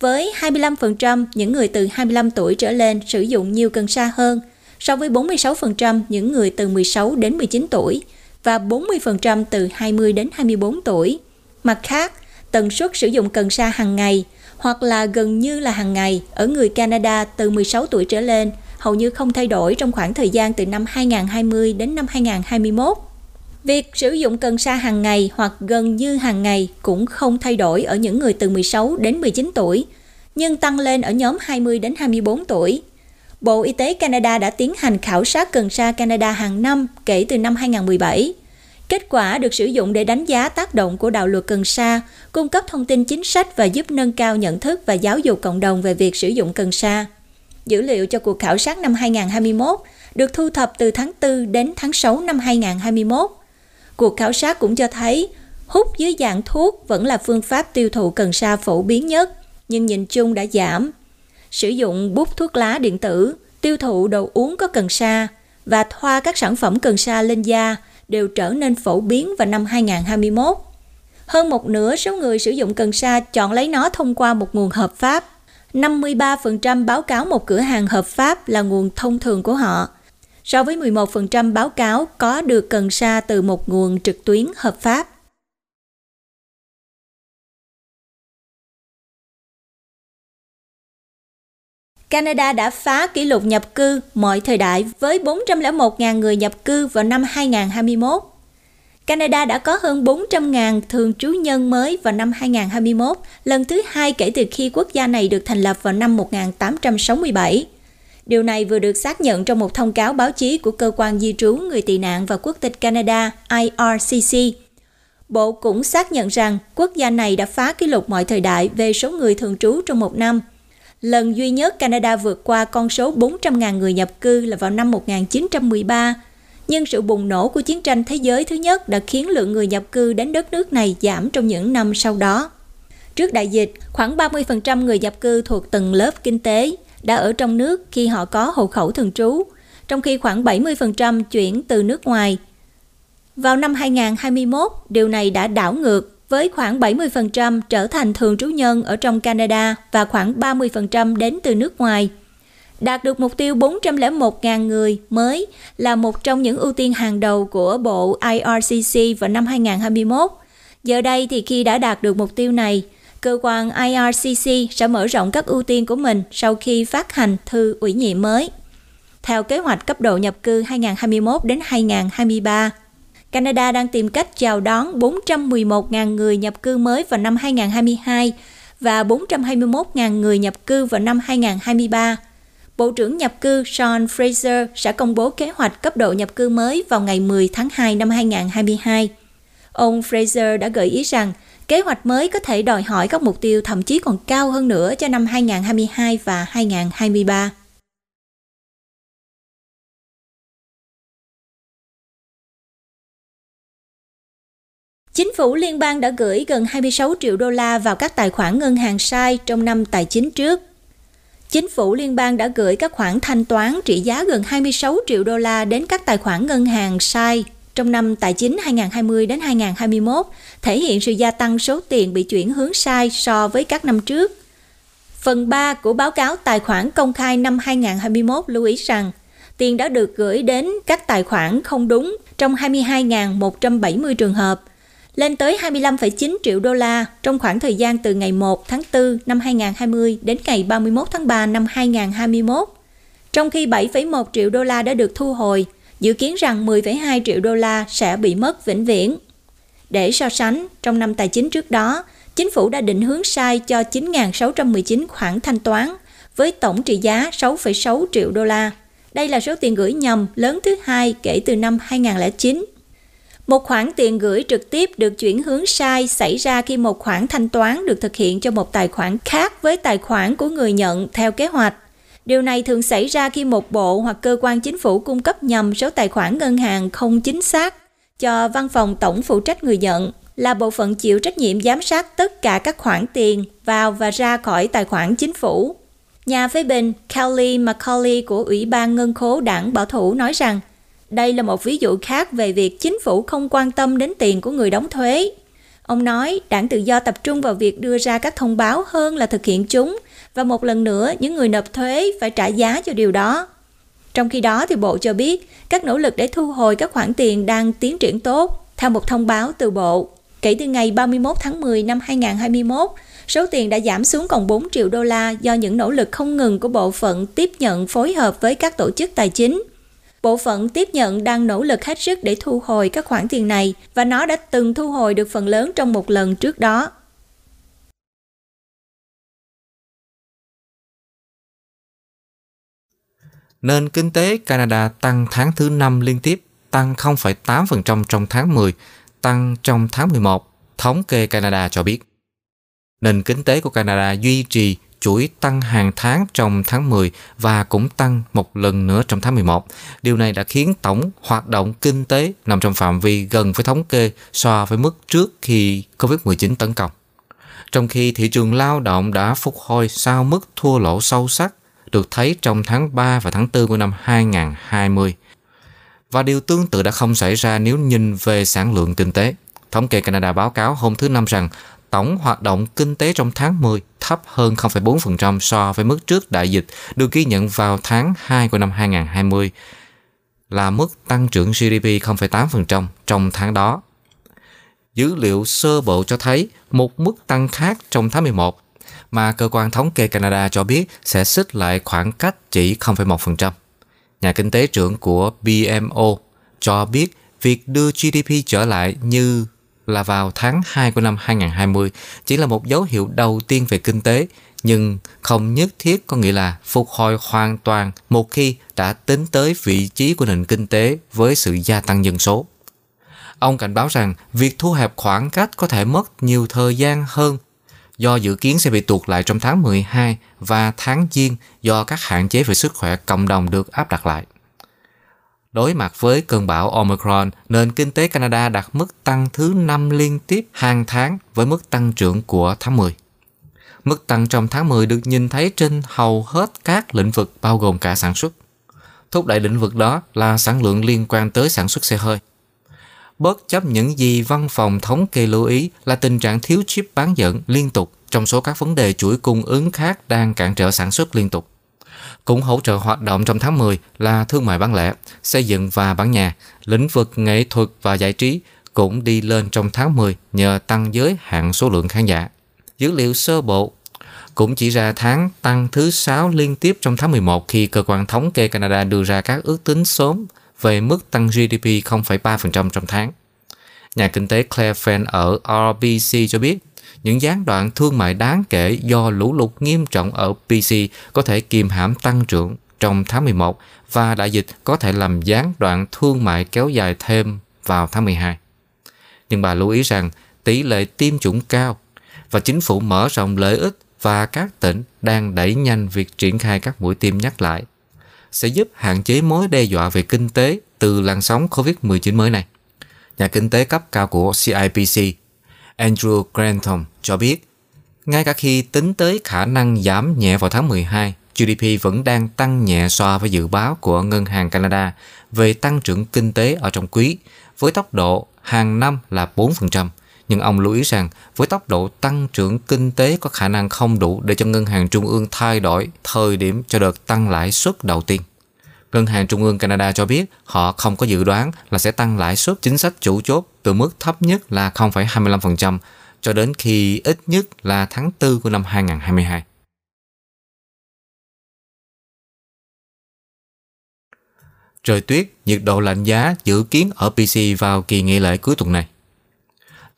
với 25% những người từ 25 tuổi trở lên sử dụng nhiều cần sa hơn, so với 46% những người từ 16 đến 19 tuổi và 40% từ 20 đến 24 tuổi. Mặt khác, tần suất sử dụng cần sa hàng ngày – hoặc là gần như là hàng ngày ở người Canada từ 16 tuổi trở lên hầu như không thay đổi trong khoảng thời gian từ năm 2020 đến năm 2021. Việc sử dụng cần sa hàng ngày hoặc gần như hàng ngày cũng không thay đổi ở những người từ 16 đến 19 tuổi, nhưng tăng lên ở nhóm 20 đến 24 tuổi. Bộ Y tế Canada đã tiến hành khảo sát cần sa Canada hàng năm kể từ năm 2017. Kết quả được sử dụng để đánh giá tác động của đạo luật cần sa, cung cấp thông tin chính sách và giúp nâng cao nhận thức và giáo dục cộng đồng về việc sử dụng cần sa. Dữ liệu cho cuộc khảo sát năm 2021 được thu thập từ tháng 4 đến tháng 6 năm 2021. Cuộc khảo sát cũng cho thấy hút dưới dạng thuốc vẫn là phương pháp tiêu thụ cần sa phổ biến nhất, nhưng nhìn chung đã giảm. Sử dụng bút thuốc lá điện tử, tiêu thụ đồ uống có cần sa và thoa các sản phẩm cần sa lên da đều trở nên phổ biến vào năm 2021. Hơn một nửa số người sử dụng cần sa chọn lấy nó thông qua một nguồn hợp pháp. 53% báo cáo một cửa hàng hợp pháp là nguồn thông thường của họ, so với 11% báo cáo có được cần sa từ một nguồn trực tuyến hợp pháp. Canada đã phá kỷ lục nhập cư mọi thời đại với 401.000 người nhập cư vào năm 2021. Canada đã có hơn 400.000 thường trú nhân mới vào năm 2021, lần thứ hai kể từ khi quốc gia này được thành lập vào năm 1867. Điều này vừa được xác nhận trong một thông cáo báo chí của Cơ quan Di trú Người tị nạn và Quốc tịch Canada IRCC. Bộ cũng xác nhận rằng quốc gia này đã phá kỷ lục mọi thời đại về số người thường trú trong một năm – Lần duy nhất Canada vượt qua con số 400.000 người nhập cư là vào năm 1913, nhưng sự bùng nổ của chiến tranh thế giới thứ nhất đã khiến lượng người nhập cư đến đất nước này giảm trong những năm sau đó. Trước đại dịch, khoảng 30% người nhập cư thuộc tầng lớp kinh tế đã ở trong nước khi họ có hộ khẩu thường trú, trong khi khoảng 70% chuyển từ nước ngoài. Vào năm 2021, điều này đã đảo ngược với khoảng 70% trở thành thường trú nhân ở trong Canada và khoảng 30% đến từ nước ngoài. Đạt được mục tiêu 401.000 người mới là một trong những ưu tiên hàng đầu của Bộ IRCC vào năm 2021. Giờ đây thì khi đã đạt được mục tiêu này, cơ quan IRCC sẽ mở rộng các ưu tiên của mình sau khi phát hành thư ủy nhiệm mới. Theo kế hoạch cấp độ nhập cư 2021 đến 2023, Canada đang tìm cách chào đón 411.000 người nhập cư mới vào năm 2022 và 421.000 người nhập cư vào năm 2023. Bộ trưởng nhập cư Sean Fraser sẽ công bố kế hoạch cấp độ nhập cư mới vào ngày 10 tháng 2 năm 2022. Ông Fraser đã gợi ý rằng kế hoạch mới có thể đòi hỏi các mục tiêu thậm chí còn cao hơn nữa cho năm 2022 và 2023. Chính phủ liên bang đã gửi gần 26 triệu đô la vào các tài khoản ngân hàng sai trong năm tài chính trước. Chính phủ liên bang đã gửi các khoản thanh toán trị giá gần 26 triệu đô la đến các tài khoản ngân hàng sai trong năm tài chính 2020 đến 2021, thể hiện sự gia tăng số tiền bị chuyển hướng sai so với các năm trước. Phần 3 của báo cáo tài khoản công khai năm 2021 lưu ý rằng tiền đã được gửi đến các tài khoản không đúng trong 22.170 trường hợp, lên tới 25,9 triệu đô la trong khoảng thời gian từ ngày 1 tháng 4 năm 2020 đến ngày 31 tháng 3 năm 2021, trong khi 7,1 triệu đô la đã được thu hồi, dự kiến rằng 10,2 triệu đô la sẽ bị mất vĩnh viễn. Để so sánh, trong năm tài chính trước đó, chính phủ đã định hướng sai cho 9.619 khoản thanh toán với tổng trị giá 6,6 triệu đô la. Đây là số tiền gửi nhầm lớn thứ hai kể từ năm 2009. Một khoản tiền gửi trực tiếp được chuyển hướng sai xảy ra khi một khoản thanh toán được thực hiện cho một tài khoản khác với tài khoản của người nhận theo kế hoạch. Điều này thường xảy ra khi một bộ hoặc cơ quan chính phủ cung cấp nhầm số tài khoản ngân hàng không chính xác cho văn phòng tổng phụ trách người nhận, là bộ phận chịu trách nhiệm giám sát tất cả các khoản tiền vào và ra khỏi tài khoản chính phủ. Nhà phê bình Kelly McCauley của Ủy ban Ngân khố đảng Bảo thủ nói rằng, đây là một ví dụ khác về việc chính phủ không quan tâm đến tiền của người đóng thuế. Ông nói, đảng tự do tập trung vào việc đưa ra các thông báo hơn là thực hiện chúng và một lần nữa những người nộp thuế phải trả giá cho điều đó. Trong khi đó thì Bộ cho biết các nỗ lực để thu hồi các khoản tiền đang tiến triển tốt theo một thông báo từ Bộ. Kể từ ngày 31 tháng 10 năm 2021, số tiền đã giảm xuống còn 4 triệu đô la do những nỗ lực không ngừng của bộ phận tiếp nhận phối hợp với các tổ chức tài chính. Bộ phận tiếp nhận đang nỗ lực hết sức để thu hồi các khoản tiền này và nó đã từng thu hồi được phần lớn trong một lần trước đó. Nền kinh tế Canada tăng tháng thứ 5 liên tiếp, tăng 0,8% trong tháng 10, tăng trong tháng 11, thống kê Canada cho biết. Nền kinh tế của Canada duy trì chuỗi tăng hàng tháng trong tháng 10 và cũng tăng một lần nữa trong tháng 11. Điều này đã khiến tổng hoạt động kinh tế nằm trong phạm vi gần với thống kê so với mức trước khi COVID-19 tấn công. Trong khi thị trường lao động đã phục hồi sau mức thua lỗ sâu sắc được thấy trong tháng 3 và tháng 4 của năm 2020. Và điều tương tự đã không xảy ra nếu nhìn về sản lượng kinh tế. Thống kê Canada báo cáo hôm thứ Năm rằng tổng hoạt động kinh tế trong tháng 10 thấp hơn 0,4% so với mức trước đại dịch được ghi nhận vào tháng 2 của năm 2020 là mức tăng trưởng GDP 0,8% trong tháng đó. Dữ liệu sơ bộ cho thấy một mức tăng khác trong tháng 11 mà cơ quan thống kê Canada cho biết sẽ xích lại khoảng cách chỉ 0,1%. Nhà kinh tế trưởng của BMO cho biết việc đưa GDP trở lại như là vào tháng 2 của năm 2020 chỉ là một dấu hiệu đầu tiên về kinh tế, nhưng không nhất thiết có nghĩa là phục hồi hoàn toàn một khi đã tính tới vị trí của nền kinh tế với sự gia tăng dân số. Ông cảnh báo rằng việc thu hẹp khoảng cách có thể mất nhiều thời gian hơn do dự kiến sẽ bị tuột lại trong tháng 12 và tháng Giêng do các hạn chế về sức khỏe cộng đồng được áp đặt lại. Đối mặt với cơn bão Omicron, nền kinh tế Canada đạt mức tăng thứ 5 liên tiếp hàng tháng với mức tăng trưởng của tháng 10. Mức tăng trong tháng 10 được nhìn thấy trên hầu hết các lĩnh vực bao gồm cả sản xuất. Thúc đẩy lĩnh vực đó là sản lượng liên quan tới sản xuất xe hơi. Bất chấp những gì văn phòng thống kê lưu ý là tình trạng thiếu chip bán dẫn liên tục trong số các vấn đề chuỗi cung ứng khác đang cản trở sản xuất liên tục cũng hỗ trợ hoạt động trong tháng 10 là thương mại bán lẻ, xây dựng và bán nhà, lĩnh vực nghệ thuật và giải trí cũng đi lên trong tháng 10 nhờ tăng giới hạn số lượng khán giả. Dữ liệu sơ bộ cũng chỉ ra tháng tăng thứ 6 liên tiếp trong tháng 11 khi cơ quan thống kê Canada đưa ra các ước tính sớm về mức tăng GDP 0,3% trong tháng. Nhà kinh tế Claire Fan ở RBC cho biết, những gián đoạn thương mại đáng kể do lũ lụt nghiêm trọng ở PC có thể kiềm hãm tăng trưởng trong tháng 11 và đại dịch có thể làm gián đoạn thương mại kéo dài thêm vào tháng 12. Nhưng bà lưu ý rằng tỷ lệ tiêm chủng cao và chính phủ mở rộng lợi ích và các tỉnh đang đẩy nhanh việc triển khai các mũi tiêm nhắc lại sẽ giúp hạn chế mối đe dọa về kinh tế từ làn sóng COVID-19 mới này. Nhà kinh tế cấp cao của CIPC, Andrew Grantham cho biết, ngay cả khi tính tới khả năng giảm nhẹ vào tháng 12, GDP vẫn đang tăng nhẹ so với dự báo của Ngân hàng Canada về tăng trưởng kinh tế ở trong quý, với tốc độ hàng năm là 4%. Nhưng ông lưu ý rằng với tốc độ tăng trưởng kinh tế có khả năng không đủ để cho Ngân hàng Trung ương thay đổi thời điểm cho đợt tăng lãi suất đầu tiên. Ngân hàng Trung ương Canada cho biết họ không có dự đoán là sẽ tăng lãi suất chính sách chủ chốt từ mức thấp nhất là 0,25% cho đến khi ít nhất là tháng 4 của năm 2022. Trời tuyết, nhiệt độ lạnh giá dự kiến ở PC vào kỳ nghỉ lễ cuối tuần này.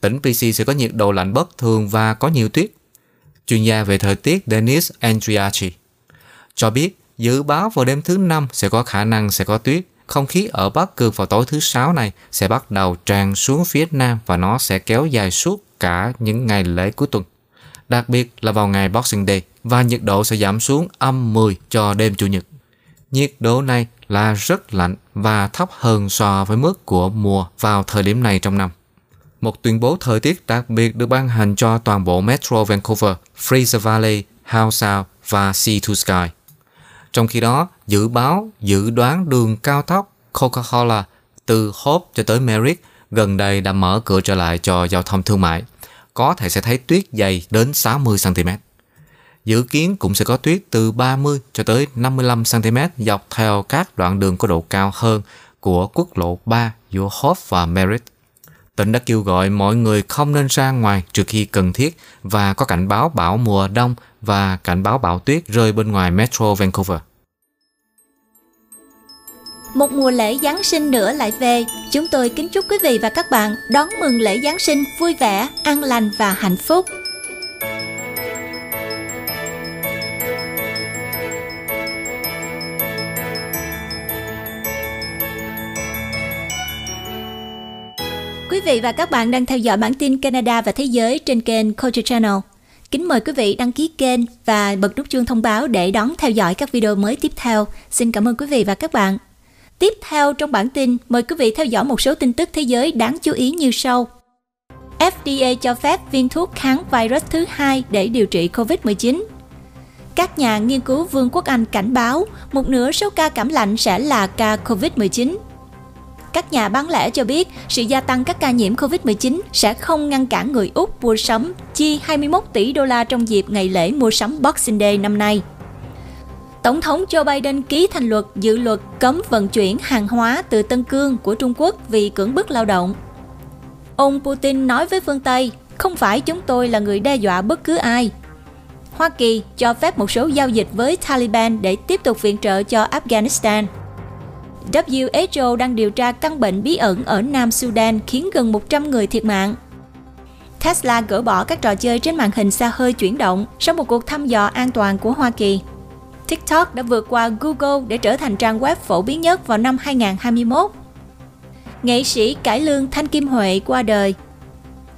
Tỉnh PC sẽ có nhiệt độ lạnh bất thường và có nhiều tuyết. Chuyên gia về thời tiết Dennis Andriachi cho biết, dự báo vào đêm thứ năm sẽ có khả năng sẽ có tuyết. Không khí ở Bắc Cực vào tối thứ sáu này sẽ bắt đầu tràn xuống phía Nam và nó sẽ kéo dài suốt cả những ngày lễ cuối tuần. Đặc biệt là vào ngày Boxing Day và nhiệt độ sẽ giảm xuống âm 10 cho đêm Chủ nhật. Nhiệt độ này là rất lạnh và thấp hơn so với mức của mùa vào thời điểm này trong năm. Một tuyên bố thời tiết đặc biệt được ban hành cho toàn bộ Metro Vancouver, Fraser Valley, Howe Sound và Sea to Sky. Trong khi đó, dự báo dự đoán đường cao tốc Coca-Cola từ Hope cho tới Merrick gần đây đã mở cửa trở lại cho giao thông thương mại. Có thể sẽ thấy tuyết dày đến 60cm. Dự kiến cũng sẽ có tuyết từ 30 cho tới 55cm dọc theo các đoạn đường có độ cao hơn của quốc lộ 3 giữa Hope và Merritt. Tỉnh đã kêu gọi mọi người không nên ra ngoài trừ khi cần thiết và có cảnh báo bão mùa đông và cảnh báo bão tuyết rơi bên ngoài Metro Vancouver. Một mùa lễ Giáng sinh nữa lại về, chúng tôi kính chúc quý vị và các bạn đón mừng lễ Giáng sinh vui vẻ, an lành và hạnh phúc. Quý vị và các bạn đang theo dõi bản tin Canada và Thế giới trên kênh Culture Channel. Kính mời quý vị đăng ký kênh và bật nút chuông thông báo để đón theo dõi các video mới tiếp theo. Xin cảm ơn quý vị và các bạn. Tiếp theo trong bản tin, mời quý vị theo dõi một số tin tức thế giới đáng chú ý như sau. FDA cho phép viên thuốc kháng virus thứ hai để điều trị COVID-19. Các nhà nghiên cứu Vương quốc Anh cảnh báo một nửa số ca cảm lạnh sẽ là ca COVID-19. Các nhà bán lẻ cho biết sự gia tăng các ca nhiễm COVID-19 sẽ không ngăn cản người Úc mua sắm chi 21 tỷ đô la trong dịp ngày lễ mua sắm Boxing Day năm nay. Tổng thống Joe Biden ký thành luật dự luật cấm vận chuyển hàng hóa từ Tân Cương của Trung Quốc vì cưỡng bức lao động. Ông Putin nói với phương Tây, không phải chúng tôi là người đe dọa bất cứ ai. Hoa Kỳ cho phép một số giao dịch với Taliban để tiếp tục viện trợ cho Afghanistan. WHO đang điều tra căn bệnh bí ẩn ở Nam Sudan khiến gần 100 người thiệt mạng. Tesla gỡ bỏ các trò chơi trên màn hình xa hơi chuyển động sau một cuộc thăm dò an toàn của Hoa Kỳ. TikTok đã vượt qua Google để trở thành trang web phổ biến nhất vào năm 2021. Nghệ sĩ cải lương Thanh Kim Huệ qua đời.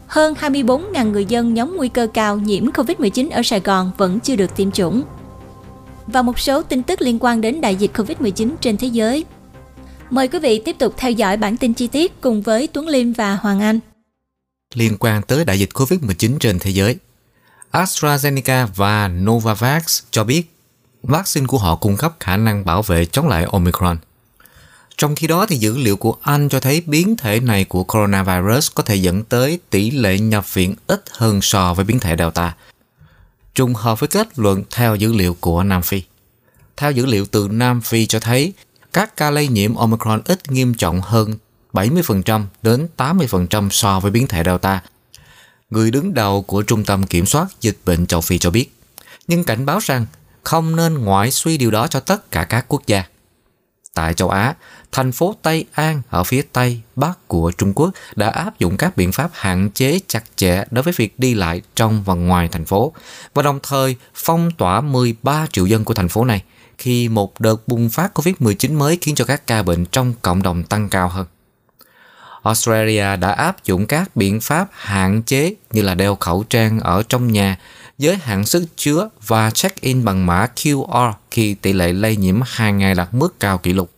Hơn 24.000 người dân nhóm nguy cơ cao nhiễm COVID-19 ở Sài Gòn vẫn chưa được tiêm chủng. Và một số tin tức liên quan đến đại dịch COVID-19 trên thế giới. Mời quý vị tiếp tục theo dõi bản tin chi tiết cùng với Tuấn Liêm và Hoàng Anh. Liên quan tới đại dịch COVID-19 trên thế giới, AstraZeneca và Novavax cho biết vaccine của họ cung cấp khả năng bảo vệ chống lại Omicron. Trong khi đó thì dữ liệu của Anh cho thấy biến thể này của coronavirus có thể dẫn tới tỷ lệ nhập viện ít hơn so với biến thể Delta. Trùng hợp với kết luận theo dữ liệu của Nam Phi. Theo dữ liệu từ Nam Phi cho thấy các ca lây nhiễm Omicron ít nghiêm trọng hơn 70% đến 80% so với biến thể Delta. Người đứng đầu của Trung tâm Kiểm soát Dịch bệnh châu Phi cho biết, nhưng cảnh báo rằng không nên ngoại suy điều đó cho tất cả các quốc gia. Tại châu Á, thành phố Tây An ở phía Tây Bắc của Trung Quốc đã áp dụng các biện pháp hạn chế chặt chẽ đối với việc đi lại trong và ngoài thành phố và đồng thời phong tỏa 13 triệu dân của thành phố này khi một đợt bùng phát COVID-19 mới khiến cho các ca bệnh trong cộng đồng tăng cao hơn. Australia đã áp dụng các biện pháp hạn chế như là đeo khẩu trang ở trong nhà, giới hạn sức chứa và check-in bằng mã QR khi tỷ lệ lây nhiễm hàng ngày đạt mức cao kỷ lục.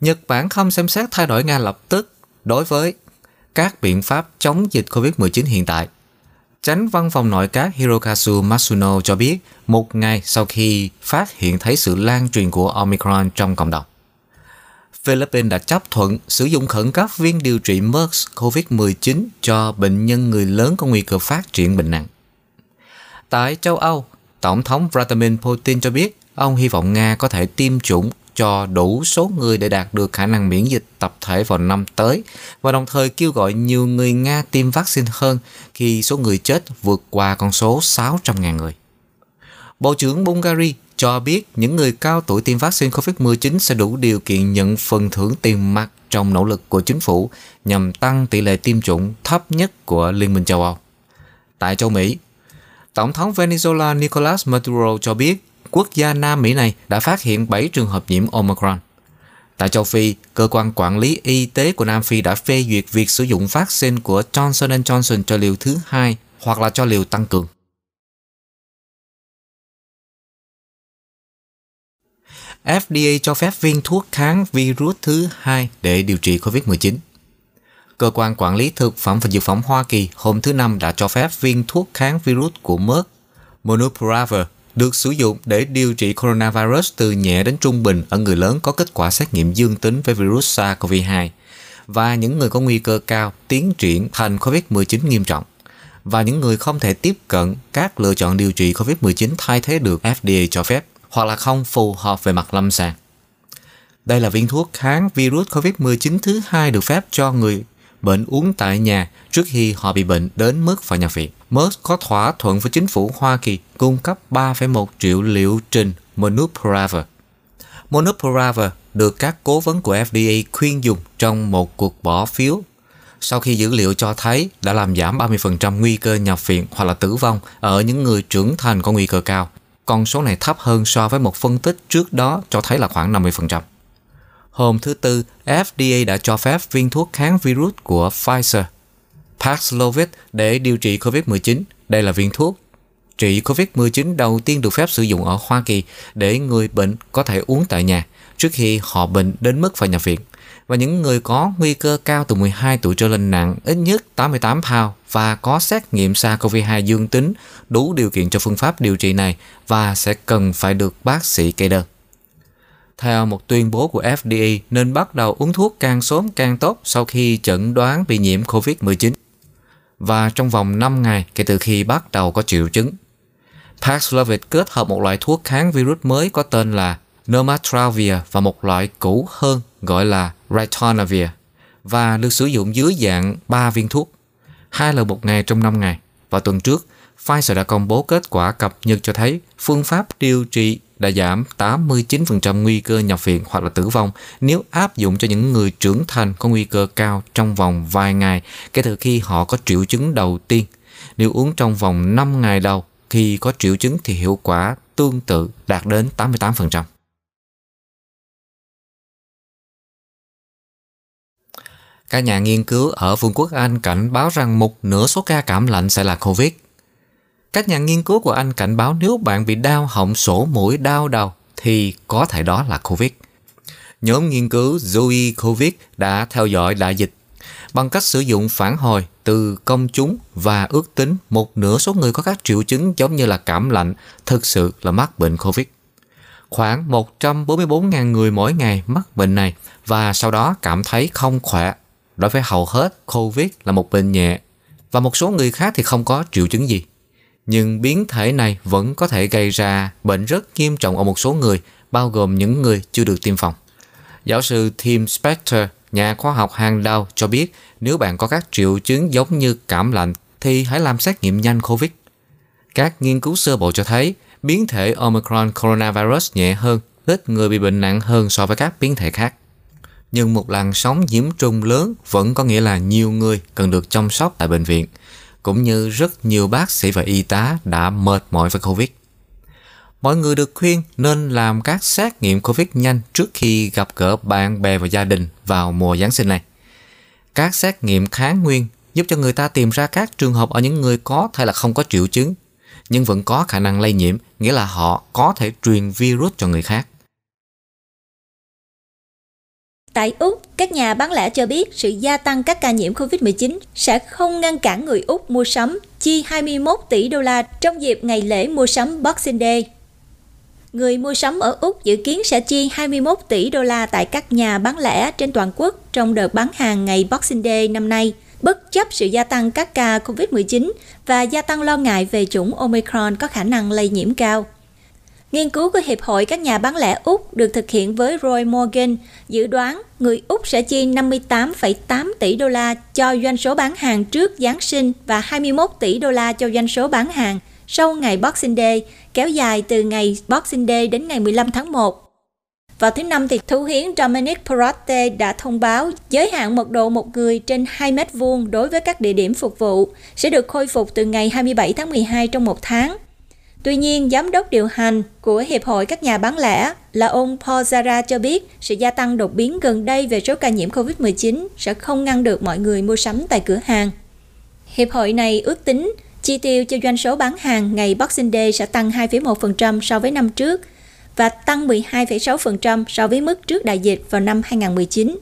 Nhật Bản không xem xét thay đổi ngay lập tức đối với các biện pháp chống dịch COVID-19 hiện tại. Tránh văn phòng nội các Hirokazu Matsuno cho biết một ngày sau khi phát hiện thấy sự lan truyền của Omicron trong cộng đồng. Philippines đã chấp thuận sử dụng khẩn cấp viên điều trị MERS COVID-19 cho bệnh nhân người lớn có nguy cơ phát triển bệnh nặng. Tại châu Âu, Tổng thống Vladimir Putin cho biết ông hy vọng Nga có thể tiêm chủng cho đủ số người để đạt được khả năng miễn dịch tập thể vào năm tới và đồng thời kêu gọi nhiều người Nga tiêm vaccine hơn khi số người chết vượt qua con số 600.000 người. Bộ trưởng Bulgaria cho biết những người cao tuổi tiêm vaccine COVID-19 sẽ đủ điều kiện nhận phần thưởng tiền mặt trong nỗ lực của chính phủ nhằm tăng tỷ lệ tiêm chủng thấp nhất của Liên minh châu Âu. Tại châu Mỹ, Tổng thống Venezuela Nicolas Maduro cho biết quốc gia Nam Mỹ này đã phát hiện 7 trường hợp nhiễm Omicron. Tại châu Phi, cơ quan quản lý y tế của Nam Phi đã phê duyệt việc sử dụng vaccine của Johnson Johnson cho liều thứ hai hoặc là cho liều tăng cường. FDA cho phép viên thuốc kháng virus thứ hai để điều trị COVID-19. Cơ quan quản lý thực phẩm và dược phẩm Hoa Kỳ hôm thứ Năm đã cho phép viên thuốc kháng virus của Merck, Monupiravir, được sử dụng để điều trị coronavirus từ nhẹ đến trung bình ở người lớn có kết quả xét nghiệm dương tính với virus SARS-CoV-2 và những người có nguy cơ cao tiến triển thành COVID-19 nghiêm trọng và những người không thể tiếp cận các lựa chọn điều trị COVID-19 thay thế được FDA cho phép, hoặc là không phù hợp về mặt lâm sàng. Đây là viên thuốc kháng virus COVID-19 thứ hai được phép cho người bệnh uống tại nhà trước khi họ bị bệnh đến mức phải nhập viện. Merck có thỏa thuận với chính phủ Hoa Kỳ cung cấp 3,1 triệu liệu trình Monupiravir. Monupiravir được các cố vấn của FDA khuyên dùng trong một cuộc bỏ phiếu sau khi dữ liệu cho thấy đã làm giảm 30% nguy cơ nhập viện hoặc là tử vong ở những người trưởng thành có nguy cơ cao. Con số này thấp hơn so với một phân tích trước đó cho thấy là khoảng 50%. Hôm thứ Tư, FDA đã cho phép viên thuốc kháng virus của Pfizer, Paxlovid để điều trị COVID-19. Đây là viên thuốc trị COVID-19 đầu tiên được phép sử dụng ở Hoa Kỳ để người bệnh có thể uống tại nhà trước khi họ bệnh đến mức phải nhập viện. Và những người có nguy cơ cao từ 12 tuổi trở lên nặng ít nhất 88 pound và có xét nghiệm SARS-CoV-2 dương tính đủ điều kiện cho phương pháp điều trị này và sẽ cần phải được bác sĩ kê đơn. Theo một tuyên bố của FDA, nên bắt đầu uống thuốc càng sớm càng tốt sau khi chẩn đoán bị nhiễm COVID-19 và trong vòng 5 ngày kể từ khi bắt đầu có triệu chứng. Paxlovid kết hợp một loại thuốc kháng virus mới có tên là Nirmatrelvir và một loại cũ hơn gọi là Ritonavir và được sử dụng dưới dạng 3 viên thuốc, hai lần một ngày trong 5 ngày. Và tuần trước, Pfizer đã công bố kết quả cập nhật cho thấy phương pháp điều trị đã giảm 89% nguy cơ nhập viện hoặc là tử vong nếu áp dụng cho những người trưởng thành có nguy cơ cao trong vòng vài ngày, kể từ khi họ có triệu chứng đầu tiên. Nếu uống trong vòng 5 ngày đầu, khi có triệu chứng thì hiệu quả tương tự đạt đến 88%. Các nhà nghiên cứu ở Vương quốc Anh cảnh báo rằng một nửa số ca cảm lạnh sẽ là COVID. Các nhà nghiên cứu của Anh cảnh báo nếu bạn bị đau họng sổ mũi đau đầu thì có thể đó là COVID. Nhóm nghiên cứu Zoe COVID đã theo dõi đại dịch bằng cách sử dụng phản hồi từ công chúng và ước tính một nửa số người có các triệu chứng giống như là cảm lạnh thực sự là mắc bệnh COVID. Khoảng 144.000 người mỗi ngày mắc bệnh này và sau đó cảm thấy không khỏe. Đối với hầu hết, COVID là một bệnh nhẹ và một số người khác thì không có triệu chứng gì nhưng biến thể này vẫn có thể gây ra bệnh rất nghiêm trọng ở một số người, bao gồm những người chưa được tiêm phòng. Giáo sư Tim Spector, nhà khoa học hàng đầu cho biết nếu bạn có các triệu chứng giống như cảm lạnh thì hãy làm xét nghiệm nhanh COVID. Các nghiên cứu sơ bộ cho thấy biến thể Omicron coronavirus nhẹ hơn ít người bị bệnh nặng hơn so với các biến thể khác. Nhưng một làn sóng nhiễm trùng lớn vẫn có nghĩa là nhiều người cần được chăm sóc tại bệnh viện, cũng như rất nhiều bác sĩ và y tá đã mệt mỏi với Covid. Mọi người được khuyên nên làm các xét nghiệm Covid nhanh trước khi gặp gỡ bạn bè và gia đình vào mùa Giáng sinh này. Các xét nghiệm kháng nguyên giúp cho người ta tìm ra các trường hợp ở những người có hay là không có triệu chứng, nhưng vẫn có khả năng lây nhiễm, nghĩa là họ có thể truyền virus cho người khác. Tại Úc, các nhà bán lẻ cho biết sự gia tăng các ca nhiễm COVID-19 sẽ không ngăn cản người Úc mua sắm chi 21 tỷ đô la trong dịp ngày lễ mua sắm Boxing Day. Người mua sắm ở Úc dự kiến sẽ chi 21 tỷ đô la tại các nhà bán lẻ trên toàn quốc trong đợt bán hàng ngày Boxing Day năm nay, bất chấp sự gia tăng các ca COVID-19 và gia tăng lo ngại về chủng Omicron có khả năng lây nhiễm cao. Nghiên cứu của Hiệp hội các nhà bán lẻ Úc được thực hiện với Roy Morgan dự đoán người Úc sẽ chi 58,8 tỷ đô la cho doanh số bán hàng trước Giáng sinh và 21 tỷ đô la cho doanh số bán hàng sau ngày Boxing Day, kéo dài từ ngày Boxing Day đến ngày 15 tháng 1. Vào thứ Năm, thì Thủ hiến Dominic Perrotte đã thông báo giới hạn mật độ một người trên 2 mét vuông đối với các địa điểm phục vụ sẽ được khôi phục từ ngày 27 tháng 12 trong một tháng. Tuy nhiên, giám đốc điều hành của Hiệp hội các nhà bán lẻ là ông Paul Zara cho biết sự gia tăng đột biến gần đây về số ca nhiễm COVID-19 sẽ không ngăn được mọi người mua sắm tại cửa hàng. Hiệp hội này ước tính chi tiêu cho doanh số bán hàng ngày Boxing Day sẽ tăng 2,1% so với năm trước và tăng 12,6% so với mức trước đại dịch vào năm 2019.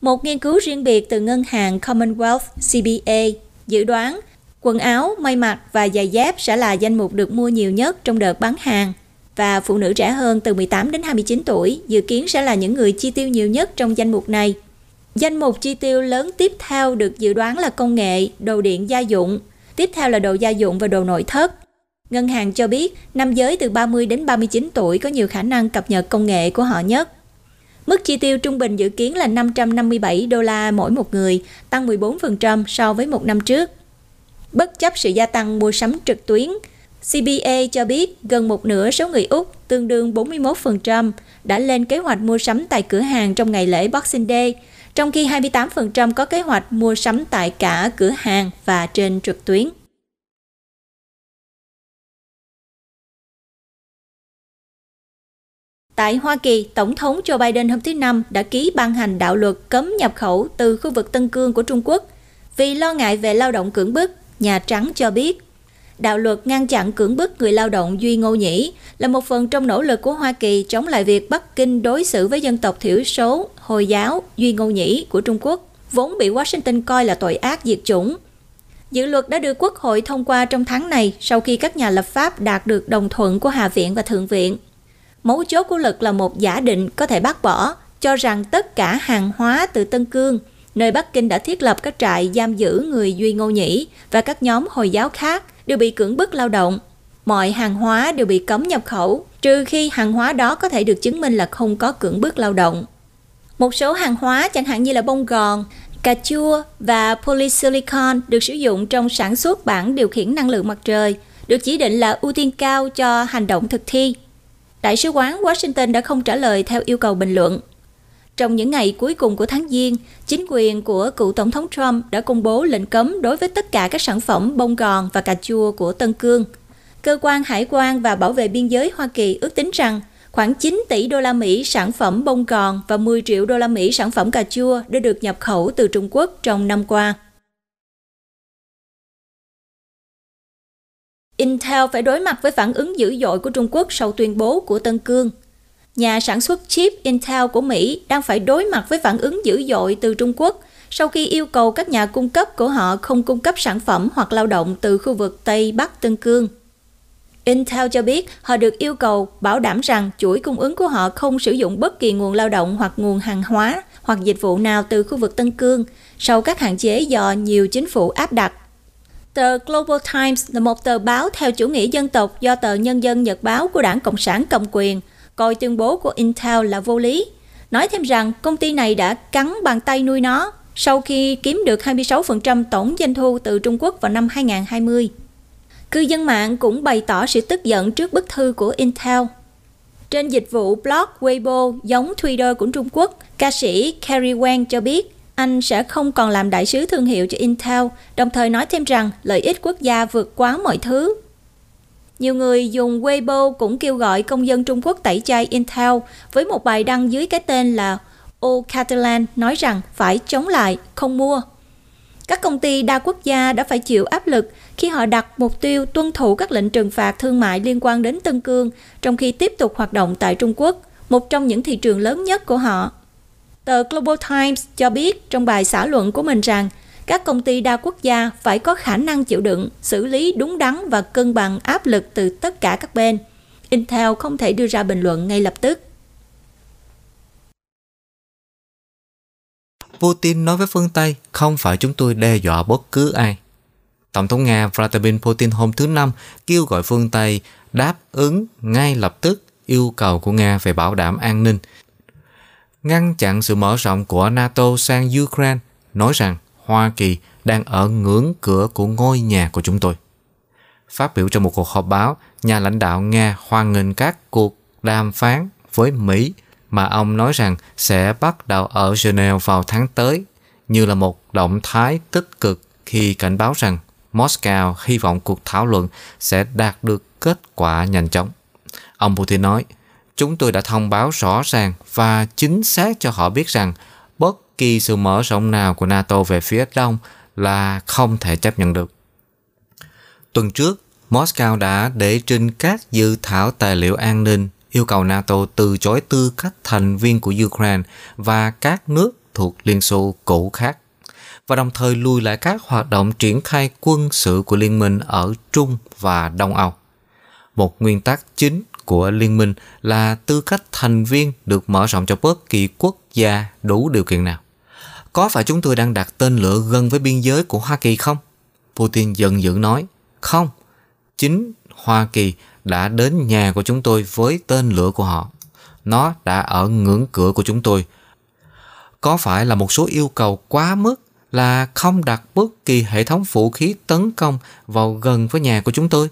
Một nghiên cứu riêng biệt từ ngân hàng Commonwealth CBA dự đoán Quần áo, may mặc và giày dép sẽ là danh mục được mua nhiều nhất trong đợt bán hàng và phụ nữ trẻ hơn từ 18 đến 29 tuổi dự kiến sẽ là những người chi tiêu nhiều nhất trong danh mục này. Danh mục chi tiêu lớn tiếp theo được dự đoán là công nghệ, đồ điện gia dụng, tiếp theo là đồ gia dụng và đồ nội thất. Ngân hàng cho biết nam giới từ 30 đến 39 tuổi có nhiều khả năng cập nhật công nghệ của họ nhất. Mức chi tiêu trung bình dự kiến là 557 đô la mỗi một người, tăng 14% so với một năm trước. Bất chấp sự gia tăng mua sắm trực tuyến, CBA cho biết gần một nửa số người Úc, tương đương 41%, đã lên kế hoạch mua sắm tại cửa hàng trong ngày lễ Boxing Day, trong khi 28% có kế hoạch mua sắm tại cả cửa hàng và trên trực tuyến. Tại Hoa Kỳ, Tổng thống Joe Biden hôm thứ Năm đã ký ban hành đạo luật cấm nhập khẩu từ khu vực Tân Cương của Trung Quốc vì lo ngại về lao động cưỡng bức Nhà Trắng cho biết, đạo luật ngăn chặn cưỡng bức người lao động Duy Ngô Nhĩ là một phần trong nỗ lực của Hoa Kỳ chống lại việc Bắc Kinh đối xử với dân tộc thiểu số Hồi giáo Duy Ngô Nhĩ của Trung Quốc, vốn bị Washington coi là tội ác diệt chủng. Dự luật đã được Quốc hội thông qua trong tháng này sau khi các nhà lập pháp đạt được đồng thuận của Hạ viện và Thượng viện. Mấu chốt của luật là một giả định có thể bác bỏ, cho rằng tất cả hàng hóa từ Tân Cương – nơi Bắc Kinh đã thiết lập các trại giam giữ người Duy Ngô Nhĩ và các nhóm Hồi giáo khác đều bị cưỡng bức lao động. Mọi hàng hóa đều bị cấm nhập khẩu, trừ khi hàng hóa đó có thể được chứng minh là không có cưỡng bức lao động. Một số hàng hóa chẳng hạn như là bông gòn, cà chua và polysilicon được sử dụng trong sản xuất bảng điều khiển năng lượng mặt trời, được chỉ định là ưu tiên cao cho hành động thực thi. Đại sứ quán Washington đã không trả lời theo yêu cầu bình luận. Trong những ngày cuối cùng của tháng Giêng, chính quyền của cựu Tổng thống Trump đã công bố lệnh cấm đối với tất cả các sản phẩm bông gòn và cà chua của Tân Cương. Cơ quan Hải quan và Bảo vệ Biên giới Hoa Kỳ ước tính rằng khoảng 9 tỷ đô la Mỹ sản phẩm bông gòn và 10 triệu đô la Mỹ sản phẩm cà chua đã được nhập khẩu từ Trung Quốc trong năm qua. Intel phải đối mặt với phản ứng dữ dội của Trung Quốc sau tuyên bố của Tân Cương – nhà sản xuất chip Intel của Mỹ đang phải đối mặt với phản ứng dữ dội từ Trung Quốc sau khi yêu cầu các nhà cung cấp của họ không cung cấp sản phẩm hoặc lao động từ khu vực Tây Bắc Tân Cương. Intel cho biết họ được yêu cầu bảo đảm rằng chuỗi cung ứng của họ không sử dụng bất kỳ nguồn lao động hoặc nguồn hàng hóa hoặc dịch vụ nào từ khu vực Tân Cương sau các hạn chế do nhiều chính phủ áp đặt. Tờ Global Times là một tờ báo theo chủ nghĩa dân tộc do tờ Nhân dân Nhật báo của đảng Cộng sản cầm quyền – coi tuyên bố của Intel là vô lý, nói thêm rằng công ty này đã cắn bàn tay nuôi nó sau khi kiếm được 26% tổng doanh thu từ Trung Quốc vào năm 2020. Cư dân mạng cũng bày tỏ sự tức giận trước bức thư của Intel. Trên dịch vụ blog Weibo giống Twitter của Trung Quốc, ca sĩ Carrie Wang cho biết anh sẽ không còn làm đại sứ thương hiệu cho Intel, đồng thời nói thêm rằng lợi ích quốc gia vượt quá mọi thứ. Nhiều người dùng Weibo cũng kêu gọi công dân Trung Quốc tẩy chay Intel với một bài đăng dưới cái tên là O Catalan nói rằng phải chống lại, không mua. Các công ty đa quốc gia đã phải chịu áp lực khi họ đặt mục tiêu tuân thủ các lệnh trừng phạt thương mại liên quan đến Tân Cương trong khi tiếp tục hoạt động tại Trung Quốc, một trong những thị trường lớn nhất của họ. Tờ Global Times cho biết trong bài xã luận của mình rằng các công ty đa quốc gia phải có khả năng chịu đựng, xử lý đúng đắn và cân bằng áp lực từ tất cả các bên. Intel không thể đưa ra bình luận ngay lập tức. Putin nói với phương Tây không phải chúng tôi đe dọa bất cứ ai. Tổng thống Nga Vladimir Putin hôm thứ Năm kêu gọi phương Tây đáp ứng ngay lập tức yêu cầu của Nga về bảo đảm an ninh, ngăn chặn sự mở rộng của NATO sang Ukraine, nói rằng Hoa Kỳ đang ở ngưỡng cửa của ngôi nhà của chúng tôi. Phát biểu trong một cuộc họp báo, nhà lãnh đạo Nga hoan nghênh các cuộc đàm phán với Mỹ mà ông nói rằng sẽ bắt đầu ở Geneva vào tháng tới như là một động thái tích cực khi cảnh báo rằng Moscow hy vọng cuộc thảo luận sẽ đạt được kết quả nhanh chóng. Ông Putin nói, chúng tôi đã thông báo rõ ràng và chính xác cho họ biết rằng bất kỳ sự mở rộng nào của NATO về phía đông là không thể chấp nhận được. Tuần trước, Moscow đã để trình các dự thảo tài liệu an ninh yêu cầu NATO từ chối tư cách thành viên của Ukraine và các nước thuộc Liên Xô cũ khác và đồng thời lùi lại các hoạt động triển khai quân sự của liên minh ở Trung và Đông Âu. Một nguyên tắc chính của liên minh là tư cách thành viên được mở rộng cho bất kỳ quốc gia đủ điều kiện nào. Có phải chúng tôi đang đặt tên lửa gần với biên giới của Hoa Kỳ không? Putin giận dữ nói, không, chính Hoa Kỳ đã đến nhà của chúng tôi với tên lửa của họ. Nó đã ở ngưỡng cửa của chúng tôi. Có phải là một số yêu cầu quá mức là không đặt bất kỳ hệ thống vũ khí tấn công vào gần với nhà của chúng tôi?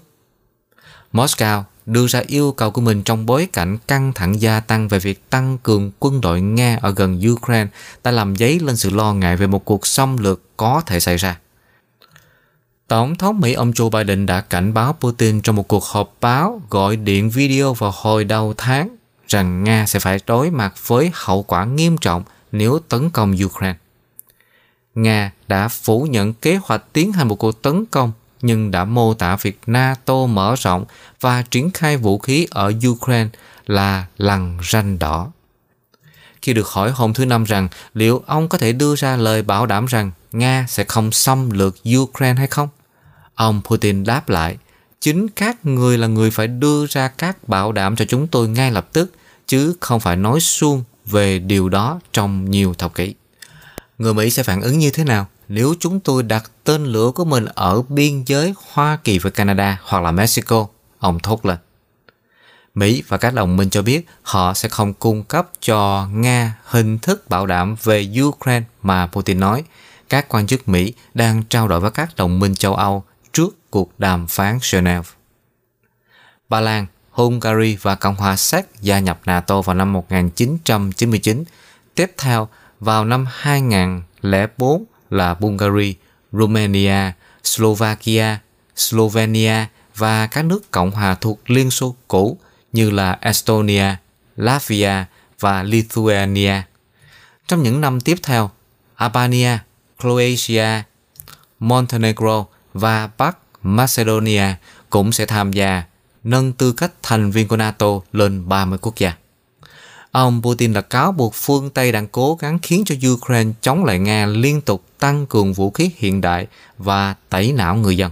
Moscow đưa ra yêu cầu của mình trong bối cảnh căng thẳng gia tăng về việc tăng cường quân đội Nga ở gần Ukraine đã làm dấy lên sự lo ngại về một cuộc xâm lược có thể xảy ra. Tổng thống Mỹ ông Joe Biden đã cảnh báo Putin trong một cuộc họp báo gọi điện video vào hồi đầu tháng rằng Nga sẽ phải đối mặt với hậu quả nghiêm trọng nếu tấn công Ukraine. Nga đã phủ nhận kế hoạch tiến hành một cuộc tấn công nhưng đã mô tả việc NATO mở rộng và triển khai vũ khí ở Ukraine là lằn ranh đỏ. Khi được hỏi hôm thứ Năm rằng liệu ông có thể đưa ra lời bảo đảm rằng Nga sẽ không xâm lược Ukraine hay không? Ông Putin đáp lại, chính các người là người phải đưa ra các bảo đảm cho chúng tôi ngay lập tức, chứ không phải nói suông về điều đó trong nhiều thập kỷ. Người Mỹ sẽ phản ứng như thế nào nếu chúng tôi đặt tên lửa của mình ở biên giới Hoa Kỳ với Canada hoặc là Mexico? Ông thốt lên. Mỹ và các đồng minh cho biết họ sẽ không cung cấp cho Nga hình thức bảo đảm về Ukraine mà Putin nói. Các quan chức Mỹ đang trao đổi với các đồng minh châu Âu trước cuộc đàm phán Geneva. Ba Lan, Hungary và Cộng hòa Séc gia nhập NATO vào năm 1999. Tiếp theo, vào năm 2004 là Bulgaria, Romania, Slovakia, Slovenia và các nước Cộng hòa thuộc Liên Xô cũ như là Estonia, Latvia và Lithuania. Trong những năm tiếp theo, Albania, Croatia, Montenegro và Bắc Macedonia cũng sẽ tham gia nâng tư cách thành viên của NATO lên 30 quốc gia. Ông Putin đã cáo buộc phương Tây đang cố gắng khiến cho Ukraine chống lại Nga liên tục tăng cường vũ khí hiện đại và tẩy não người dân.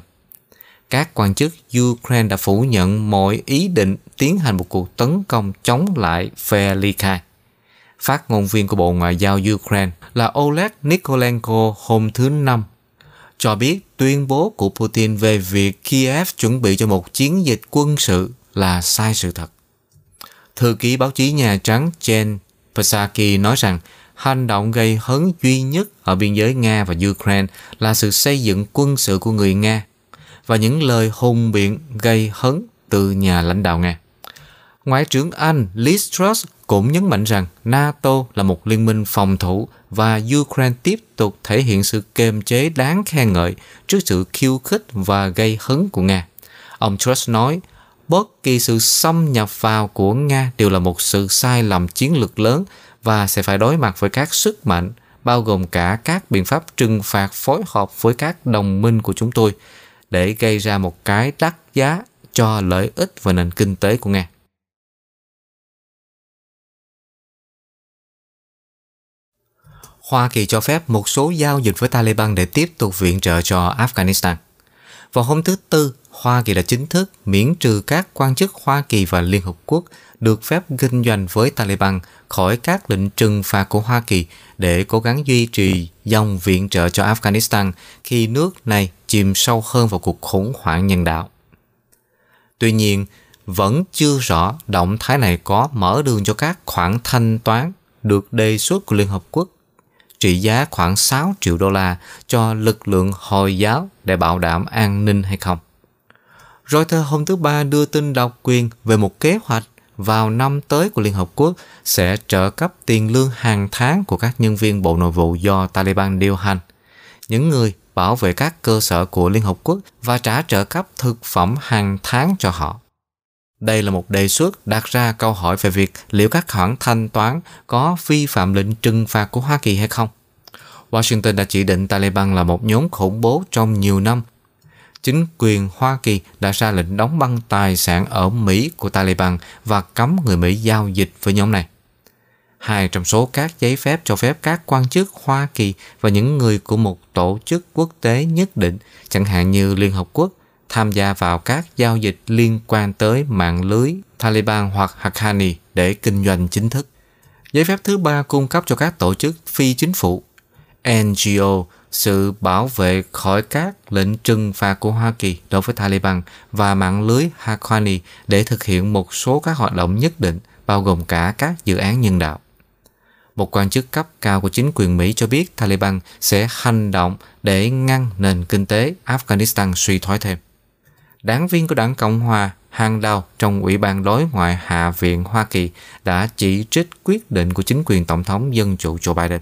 Các quan chức Ukraine đã phủ nhận mọi ý định tiến hành một cuộc tấn công chống lại phe ly khai. Phát ngôn viên của Bộ Ngoại giao Ukraine là Oleg Nikolenko hôm thứ Năm cho biết tuyên bố của Putin về việc Kiev chuẩn bị cho một chiến dịch quân sự là sai sự thật. Thư ký báo chí Nhà Trắng Jen Psaki nói rằng hành động gây hấn duy nhất ở biên giới Nga và Ukraine là sự xây dựng quân sự của người Nga và những lời hùng biện gây hấn từ nhà lãnh đạo Nga. Ngoại trưởng Anh Liz Truss cũng nhấn mạnh rằng NATO là một liên minh phòng thủ và Ukraine tiếp tục thể hiện sự kiềm chế đáng khen ngợi trước sự khiêu khích và gây hấn của Nga. Ông Truss nói, bất kỳ sự xâm nhập vào của Nga đều là một sự sai lầm chiến lược lớn và sẽ phải đối mặt với các sức mạnh, bao gồm cả các biện pháp trừng phạt phối hợp với các đồng minh của chúng tôi để gây ra một cái đắt giá cho lợi ích và nền kinh tế của Nga. Hoa Kỳ cho phép một số giao dịch với Taliban để tiếp tục viện trợ cho Afghanistan. Vào hôm thứ Tư, Hoa Kỳ đã chính thức miễn trừ các quan chức Hoa Kỳ và Liên Hợp Quốc được phép kinh doanh với Taliban khỏi các lệnh trừng phạt của Hoa Kỳ để cố gắng duy trì dòng viện trợ cho Afghanistan khi nước này chìm sâu hơn vào cuộc khủng hoảng nhân đạo. Tuy nhiên, vẫn chưa rõ động thái này có mở đường cho các khoản thanh toán được đề xuất của Liên Hợp Quốc trị giá khoảng 6 triệu đô la cho lực lượng Hồi giáo để bảo đảm an ninh hay không. Reuters hôm thứ Ba đưa tin độc quyền về một kế hoạch vào năm tới của Liên Hợp Quốc sẽ trợ cấp tiền lương hàng tháng của các nhân viên Bộ Nội vụ do Taliban điều hành. Những người bảo vệ các cơ sở của Liên Hợp Quốc và trả trợ cấp thực phẩm hàng tháng cho họ. Đây là một đề xuất đặt ra câu hỏi về việc liệu các khoản thanh toán có vi phạm lệnh trừng phạt của Hoa Kỳ hay không. Washington đã chỉ định Taliban là một nhóm khủng bố trong nhiều năm. Chính quyền Hoa Kỳ đã ra lệnh đóng băng tài sản ở Mỹ của Taliban và cấm người Mỹ giao dịch với nhóm này. Hai trong số các giấy phép cho phép các quan chức Hoa Kỳ và những người của một tổ chức quốc tế nhất định, chẳng hạn như Liên Hợp Quốc, tham gia vào các giao dịch liên quan tới mạng lưới Taliban hoặc Haqqani để kinh doanh chính thức. Giấy phép thứ ba cung cấp cho các tổ chức phi chính phủ NGO sự bảo vệ khỏi các lệnh trừng phạt của Hoa Kỳ đối với Taliban và mạng lưới Haqqani để thực hiện một số các hoạt động nhất định, bao gồm cả các dự án nhân đạo. Một quan chức cấp cao của chính quyền Mỹ cho biết Taliban sẽ hành động để ngăn nền kinh tế Afghanistan suy thoái thêm đảng viên của đảng Cộng Hòa hàng đầu trong Ủy ban đối ngoại Hạ viện Hoa Kỳ đã chỉ trích quyết định của chính quyền Tổng thống Dân chủ Joe Biden.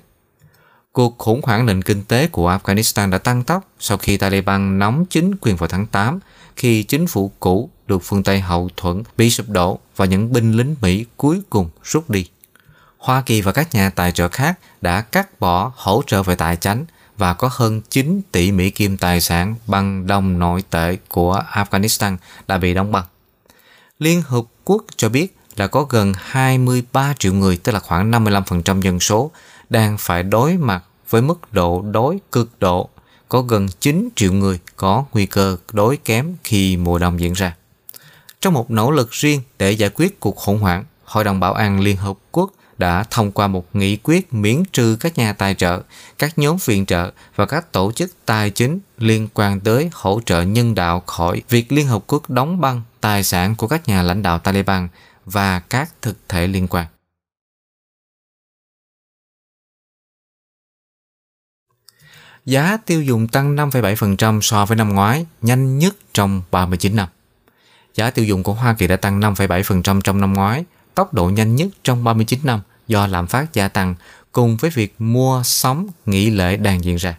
Cuộc khủng hoảng nền kinh tế của Afghanistan đã tăng tốc sau khi Taliban nắm chính quyền vào tháng 8 khi chính phủ cũ được phương Tây hậu thuẫn bị sụp đổ và những binh lính Mỹ cuối cùng rút đi. Hoa Kỳ và các nhà tài trợ khác đã cắt bỏ hỗ trợ về tài chính và có hơn 9 tỷ Mỹ Kim tài sản bằng đồng nội tệ của Afghanistan đã bị đóng băng. Liên Hợp Quốc cho biết là có gần 23 triệu người, tức là khoảng 55% dân số, đang phải đối mặt với mức độ đói cực độ. Có gần 9 triệu người có nguy cơ đói kém khi mùa đông diễn ra. Trong một nỗ lực riêng để giải quyết cuộc khủng hoảng, Hội đồng Bảo an Liên Hợp Quốc đã thông qua một nghị quyết miễn trừ các nhà tài trợ, các nhóm viện trợ và các tổ chức tài chính liên quan tới hỗ trợ nhân đạo khỏi việc Liên Hợp Quốc đóng băng tài sản của các nhà lãnh đạo Taliban và các thực thể liên quan. Giá tiêu dùng tăng 5,7% so với năm ngoái, nhanh nhất trong 39 năm. Giá tiêu dùng của Hoa Kỳ đã tăng 5,7% trong năm ngoái, tốc độ nhanh nhất trong 39 năm do lạm phát gia tăng cùng với việc mua sắm nghỉ lễ đang diễn ra.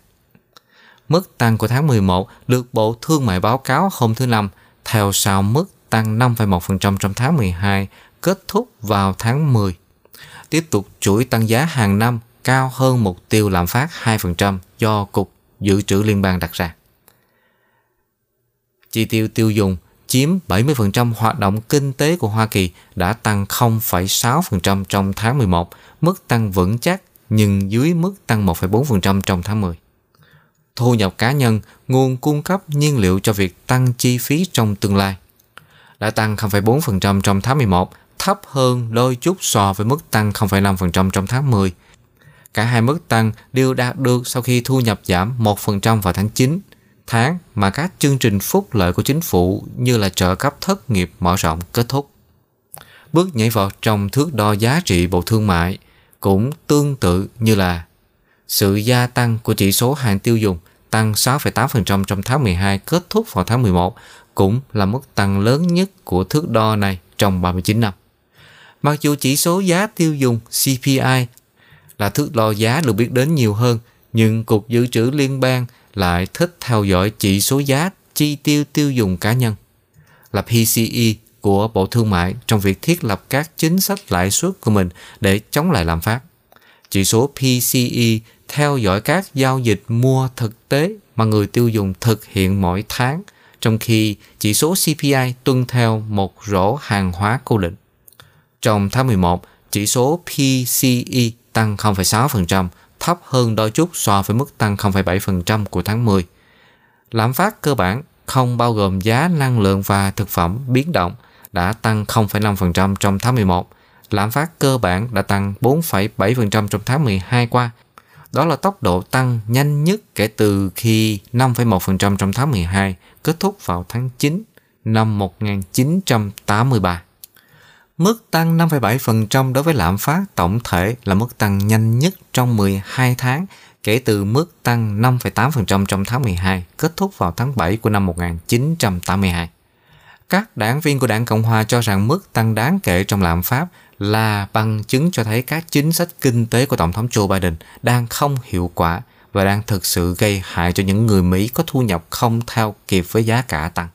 Mức tăng của tháng 11 được Bộ Thương mại báo cáo hôm thứ Năm theo sau mức tăng 5,1% trong tháng 12 kết thúc vào tháng 10. Tiếp tục chuỗi tăng giá hàng năm cao hơn mục tiêu lạm phát 2% do Cục Dự trữ Liên bang đặt ra. Chi tiêu tiêu dùng chiếm 70% hoạt động kinh tế của Hoa Kỳ đã tăng 0,6% trong tháng 11, mức tăng vững chắc nhưng dưới mức tăng 1,4% trong tháng 10. Thu nhập cá nhân, nguồn cung cấp nhiên liệu cho việc tăng chi phí trong tương lai, đã tăng 0,4% trong tháng 11, thấp hơn đôi chút so với mức tăng 0,5% trong tháng 10. Cả hai mức tăng đều đạt được sau khi thu nhập giảm 1% vào tháng 9 tháng mà các chương trình phúc lợi của chính phủ như là trợ cấp thất nghiệp mở rộng kết thúc. Bước nhảy vọt trong thước đo giá trị Bộ Thương mại cũng tương tự như là sự gia tăng của chỉ số hàng tiêu dùng tăng 6,8% trong tháng 12 kết thúc vào tháng 11 cũng là mức tăng lớn nhất của thước đo này trong 39 năm. Mặc dù chỉ số giá tiêu dùng CPI là thước đo giá được biết đến nhiều hơn, nhưng Cục Dự trữ Liên bang lại thích theo dõi chỉ số giá chi tiêu tiêu dùng cá nhân là PCE của Bộ Thương mại trong việc thiết lập các chính sách lãi suất của mình để chống lại lạm phát. Chỉ số PCE theo dõi các giao dịch mua thực tế mà người tiêu dùng thực hiện mỗi tháng, trong khi chỉ số CPI tuân theo một rổ hàng hóa cố định. Trong tháng 11, chỉ số PCE tăng 0,6%, thấp hơn đôi chút so với mức tăng 0,7% của tháng 10. Lạm phát cơ bản không bao gồm giá năng lượng và thực phẩm biến động đã tăng 0,5% trong tháng 11. Lạm phát cơ bản đã tăng 4,7% trong tháng 12 qua. Đó là tốc độ tăng nhanh nhất kể từ khi 5,1% trong tháng 12 kết thúc vào tháng 9 năm 1983. Mức tăng 5,7% đối với lạm phát tổng thể là mức tăng nhanh nhất trong 12 tháng kể từ mức tăng 5,8% trong tháng 12 kết thúc vào tháng 7 của năm 1982. Các đảng viên của đảng Cộng Hòa cho rằng mức tăng đáng kể trong lạm phát là bằng chứng cho thấy các chính sách kinh tế của Tổng thống Joe Biden đang không hiệu quả và đang thực sự gây hại cho những người Mỹ có thu nhập không theo kịp với giá cả tăng.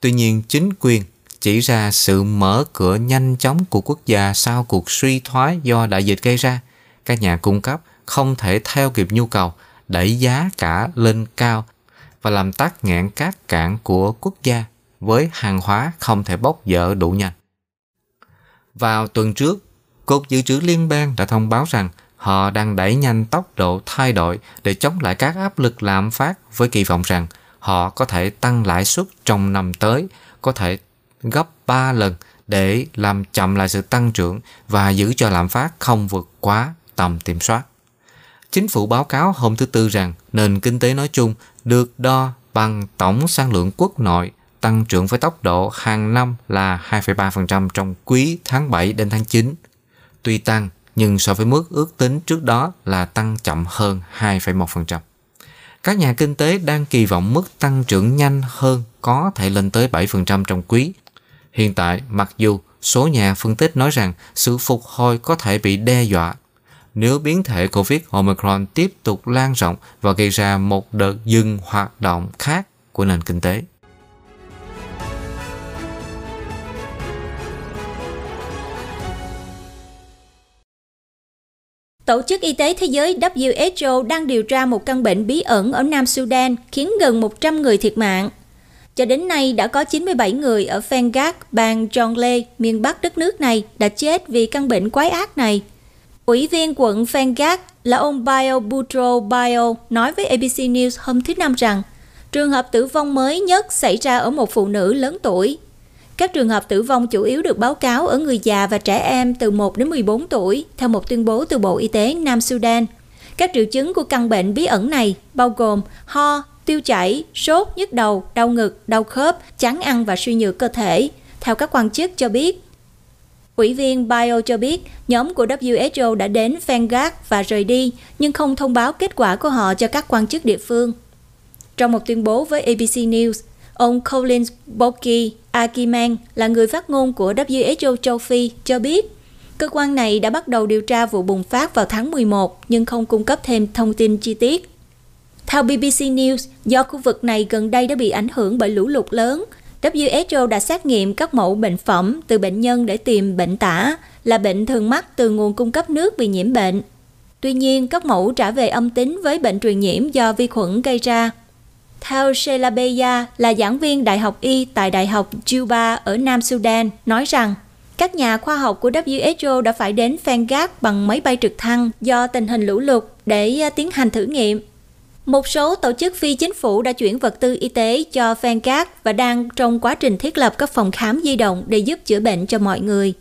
Tuy nhiên, chính quyền chỉ ra sự mở cửa nhanh chóng của quốc gia sau cuộc suy thoái do đại dịch gây ra. Các nhà cung cấp không thể theo kịp nhu cầu, đẩy giá cả lên cao và làm tắc nghẽn các cảng của quốc gia với hàng hóa không thể bốc dỡ đủ nhanh. Vào tuần trước, Cục Dự trữ Liên bang đã thông báo rằng họ đang đẩy nhanh tốc độ thay đổi để chống lại các áp lực lạm phát với kỳ vọng rằng họ có thể tăng lãi suất trong năm tới, có thể gấp 3 lần để làm chậm lại sự tăng trưởng và giữ cho lạm phát không vượt quá tầm kiểm soát. Chính phủ báo cáo hôm thứ Tư rằng nền kinh tế nói chung được đo bằng tổng sản lượng quốc nội tăng trưởng với tốc độ hàng năm là 2,3% trong quý tháng 7 đến tháng 9. Tuy tăng, nhưng so với mức ước tính trước đó là tăng chậm hơn 2,1%. Các nhà kinh tế đang kỳ vọng mức tăng trưởng nhanh hơn có thể lên tới 7% trong quý. Hiện tại, mặc dù số nhà phân tích nói rằng sự phục hồi có thể bị đe dọa nếu biến thể COVID Omicron tiếp tục lan rộng và gây ra một đợt dừng hoạt động khác của nền kinh tế. Tổ chức Y tế Thế giới WHO đang điều tra một căn bệnh bí ẩn ở Nam Sudan khiến gần 100 người thiệt mạng. Cho đến nay đã có 97 người ở Fengak, bang Jonglei, miền Bắc đất nước này đã chết vì căn bệnh quái ác này. Ủy viên quận Fengak là ông Bio Butro Bio nói với ABC News hôm thứ Năm rằng trường hợp tử vong mới nhất xảy ra ở một phụ nữ lớn tuổi. Các trường hợp tử vong chủ yếu được báo cáo ở người già và trẻ em từ 1 đến 14 tuổi, theo một tuyên bố từ Bộ Y tế Nam Sudan. Các triệu chứng của căn bệnh bí ẩn này bao gồm ho, tiêu chảy, sốt, nhức đầu, đau ngực, đau khớp, chán ăn và suy nhược cơ thể. Theo các quan chức cho biết, Ủy viên Bio cho biết nhóm của WHO đã đến Fengak và rời đi, nhưng không thông báo kết quả của họ cho các quan chức địa phương. Trong một tuyên bố với ABC News, ông Colin Boki Akiman là người phát ngôn của WHO châu Phi cho biết cơ quan này đã bắt đầu điều tra vụ bùng phát vào tháng 11 nhưng không cung cấp thêm thông tin chi tiết. Theo BBC News, do khu vực này gần đây đã bị ảnh hưởng bởi lũ lụt lớn, WHO đã xét nghiệm các mẫu bệnh phẩm từ bệnh nhân để tìm bệnh tả, là bệnh thường mắc từ nguồn cung cấp nước bị nhiễm bệnh. Tuy nhiên, các mẫu trả về âm tính với bệnh truyền nhiễm do vi khuẩn gây ra. Theo Sheila Beya là giảng viên Đại học Y tại Đại học Juba ở Nam Sudan, nói rằng các nhà khoa học của WHO đã phải đến Fengak bằng máy bay trực thăng do tình hình lũ lụt để à, tiến hành thử nghiệm. Một số tổ chức phi chính phủ đã chuyển vật tư y tế cho Fengak và đang trong quá trình thiết lập các phòng khám di động để giúp chữa bệnh cho mọi người.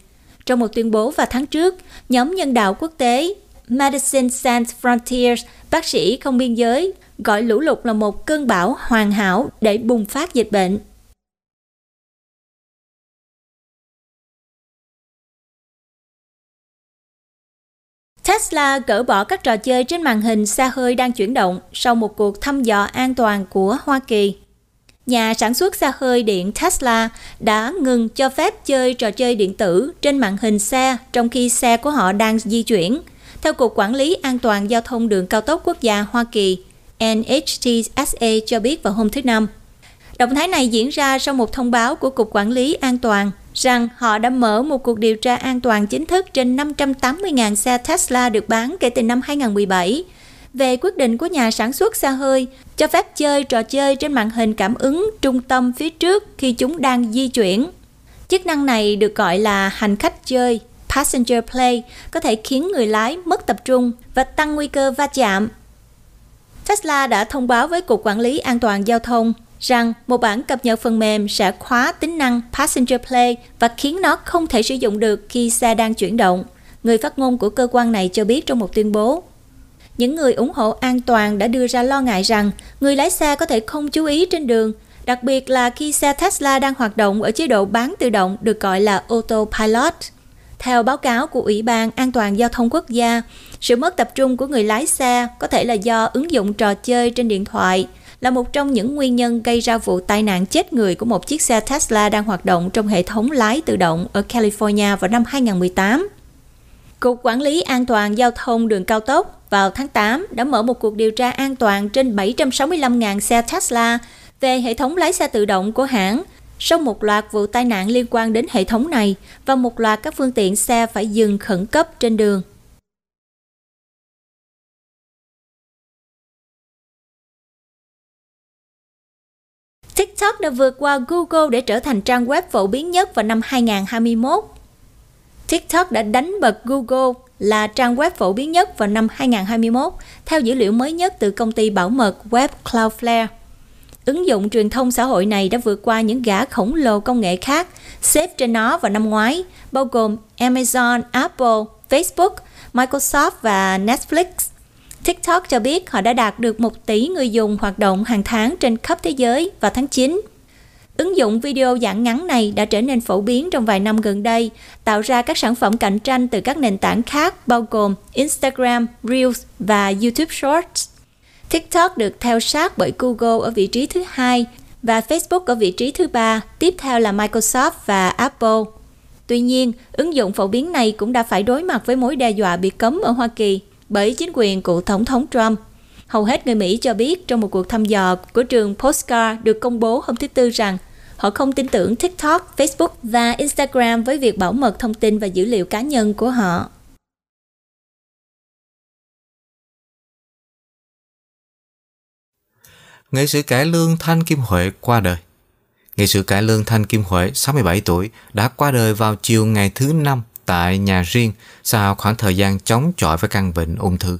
Trong một tuyên bố vào tháng trước, nhóm nhân đạo quốc tế Medicine Sans Frontiers, bác sĩ không biên giới, gọi lũ lụt là một cơn bão hoàn hảo để bùng phát dịch bệnh. Tesla gỡ bỏ các trò chơi trên màn hình xa hơi đang chuyển động sau một cuộc thăm dò an toàn của Hoa Kỳ. nhà sản xuất xe hơi điện Tesla đã ngừng cho phép chơi trò chơi điện tử trên màn hình xe trong khi xe của họ đang di chuyển. Theo Cục Quản lý An toàn Giao thông Đường Cao tốc Quốc gia Hoa Kỳ, NHTSA cho biết vào hôm thứ Năm. Động thái này diễn ra sau một thông báo của Cục Quản lý An toàn rằng họ đã mở một cuộc điều tra an toàn chính thức trên 580.000 xe Tesla được bán kể từ năm 2017 về quyết định của nhà sản xuất xe hơi cho phép chơi trò chơi trên màn hình cảm ứng trung tâm phía trước khi chúng đang di chuyển. Chức năng này được gọi là hành khách chơi, passenger play, có thể khiến người lái mất tập trung và tăng nguy cơ va chạm. Tesla đã thông báo với Cục Quản lý An toàn Giao thông rằng một bản cập nhật phần mềm sẽ khóa tính năng Passenger Play và khiến nó không thể sử dụng được khi xe đang chuyển động. Người phát ngôn của cơ quan này cho biết trong một tuyên bố. Những người ủng hộ an toàn đã đưa ra lo ngại rằng người lái xe có thể không chú ý trên đường, đặc biệt là khi xe Tesla đang hoạt động ở chế độ bán tự động được gọi là autopilot. Theo báo cáo của Ủy ban An toàn Giao thông Quốc gia, sự mất tập trung của người lái xe có thể là do ứng dụng trò chơi trên điện thoại, là một trong những nguyên nhân gây ra vụ tai nạn chết người của một chiếc xe Tesla đang hoạt động trong hệ thống lái tự động ở California vào năm 2018. Cục Quản lý An toàn Giao thông đường cao tốc vào tháng 8 đã mở một cuộc điều tra an toàn trên 765.000 xe Tesla về hệ thống lái xe tự động của hãng sau một loạt vụ tai nạn liên quan đến hệ thống này và một loạt các phương tiện xe phải dừng khẩn cấp trên đường. TikTok đã vượt qua Google để trở thành trang web phổ biến nhất vào năm 2021. TikTok đã đánh bật Google là trang web phổ biến nhất vào năm 2021 theo dữ liệu mới nhất từ công ty bảo mật web Cloudflare. Ứng dụng truyền thông xã hội này đã vượt qua những gã khổng lồ công nghệ khác xếp trên nó vào năm ngoái, bao gồm Amazon, Apple, Facebook, Microsoft và Netflix. TikTok cho biết họ đã đạt được 1 tỷ người dùng hoạt động hàng tháng trên khắp thế giới vào tháng 9. Ứng dụng video dạng ngắn này đã trở nên phổ biến trong vài năm gần đây, tạo ra các sản phẩm cạnh tranh từ các nền tảng khác bao gồm Instagram, Reels và YouTube Shorts. TikTok được theo sát bởi Google ở vị trí thứ hai và Facebook ở vị trí thứ ba, tiếp theo là Microsoft và Apple. Tuy nhiên, ứng dụng phổ biến này cũng đã phải đối mặt với mối đe dọa bị cấm ở Hoa Kỳ bởi chính quyền của Tổng thống Trump. Hầu hết người Mỹ cho biết trong một cuộc thăm dò của trường Postcard được công bố hôm thứ Tư rằng họ không tin tưởng TikTok, Facebook và Instagram với việc bảo mật thông tin và dữ liệu cá nhân của họ. Nghệ sĩ cải lương Thanh Kim Huệ qua đời. Nghệ sĩ cải lương Thanh Kim Huệ, 67 tuổi, đã qua đời vào chiều ngày thứ Năm tại nhà riêng sau khoảng thời gian chống chọi với căn bệnh ung thư.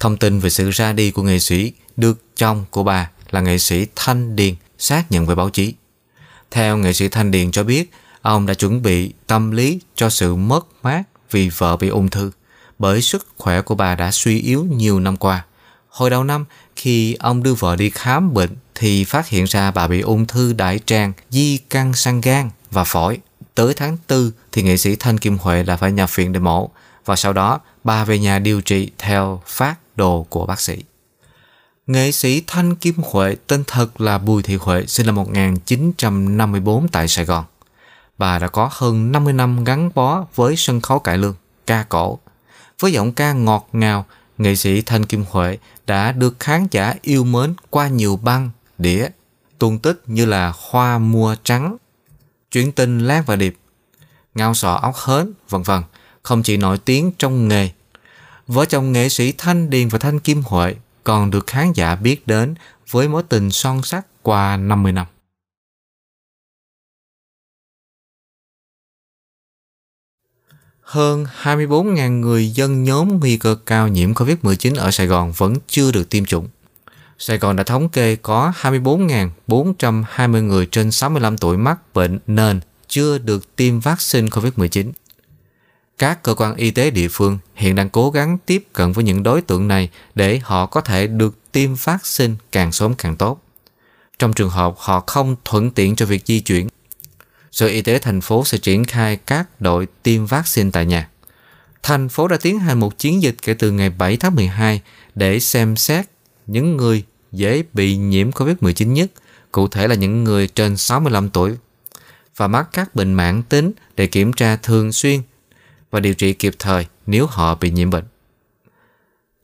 Thông tin về sự ra đi của nghệ sĩ được chồng của bà là nghệ sĩ Thanh Điền xác nhận với báo chí. Theo nghệ sĩ Thanh Điền cho biết, ông đã chuẩn bị tâm lý cho sự mất mát vì vợ bị ung thư, bởi sức khỏe của bà đã suy yếu nhiều năm qua. Hồi đầu năm, khi ông đưa vợ đi khám bệnh thì phát hiện ra bà bị ung thư đại tràng, di căn sang gan và phổi. Tới tháng 4 thì nghệ sĩ Thanh Kim Huệ là phải nhập viện để mổ và sau đó bà về nhà điều trị theo phát đồ của bác sĩ. Nghệ sĩ Thanh Kim Huệ tên thật là Bùi Thị Huệ sinh năm 1954 tại Sài Gòn. Bà đã có hơn 50 năm gắn bó với sân khấu cải lương, ca cổ. Với giọng ca ngọt ngào, nghệ sĩ Thanh Kim Huệ đã được khán giả yêu mến qua nhiều băng, đĩa, tuôn tích như là Hoa Mua Trắng, chuyển tình lát và Điệp, Ngao sọ óc hến, vân vân không chỉ nổi tiếng trong nghề. Vợ chồng nghệ sĩ Thanh Điền và Thanh Kim Huệ còn được khán giả biết đến với mối tình son sắc qua 50 năm. Hơn 24.000 người dân nhóm nguy cơ cao nhiễm COVID-19 ở Sài Gòn vẫn chưa được tiêm chủng. Sài Gòn đã thống kê có 24.420 người trên 65 tuổi mắc bệnh nền chưa được tiêm vaccine COVID-19. Các cơ quan y tế địa phương hiện đang cố gắng tiếp cận với những đối tượng này để họ có thể được tiêm vaccine càng sớm càng tốt. Trong trường hợp họ không thuận tiện cho việc di chuyển, Sở Y tế thành phố sẽ triển khai các đội tiêm vaccine tại nhà. Thành phố đã tiến hành một chiến dịch kể từ ngày 7 tháng 12 để xem xét những người dễ bị nhiễm COVID-19 nhất cụ thể là những người trên 65 tuổi và mắc các bệnh mãn tính để kiểm tra thường xuyên và điều trị kịp thời nếu họ bị nhiễm bệnh.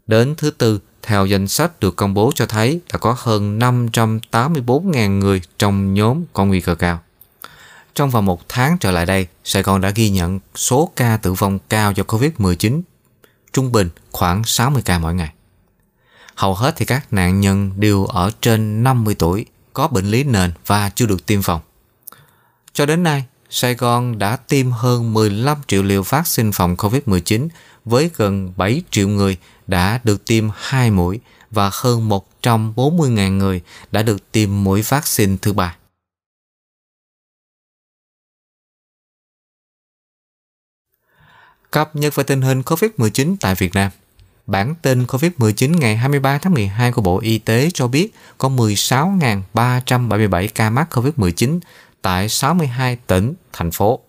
Đến thứ tư, theo danh sách được công bố cho thấy đã có hơn 584.000 người trong nhóm có nguy cơ cao. Trong vòng một tháng trở lại đây, Sài Gòn đã ghi nhận số ca tử vong cao do COVID-19, trung bình khoảng 60 ca mỗi ngày. Hầu hết thì các nạn nhân đều ở trên 50 tuổi, có bệnh lý nền và chưa được tiêm phòng. Cho đến nay, Sài Gòn đã tiêm hơn 15 triệu liều vaccine phòng COVID-19 với gần 7 triệu người đã được tiêm 2 mũi và hơn 140.000 người đã được tiêm mũi vaccine thứ ba. Cập nhật về tình hình COVID-19 tại Việt Nam Bản tin COVID-19 ngày 23 tháng 12 của Bộ Y tế cho biết có 16.377 ca mắc COVID-19 tại 62 tỉnh, thành phố.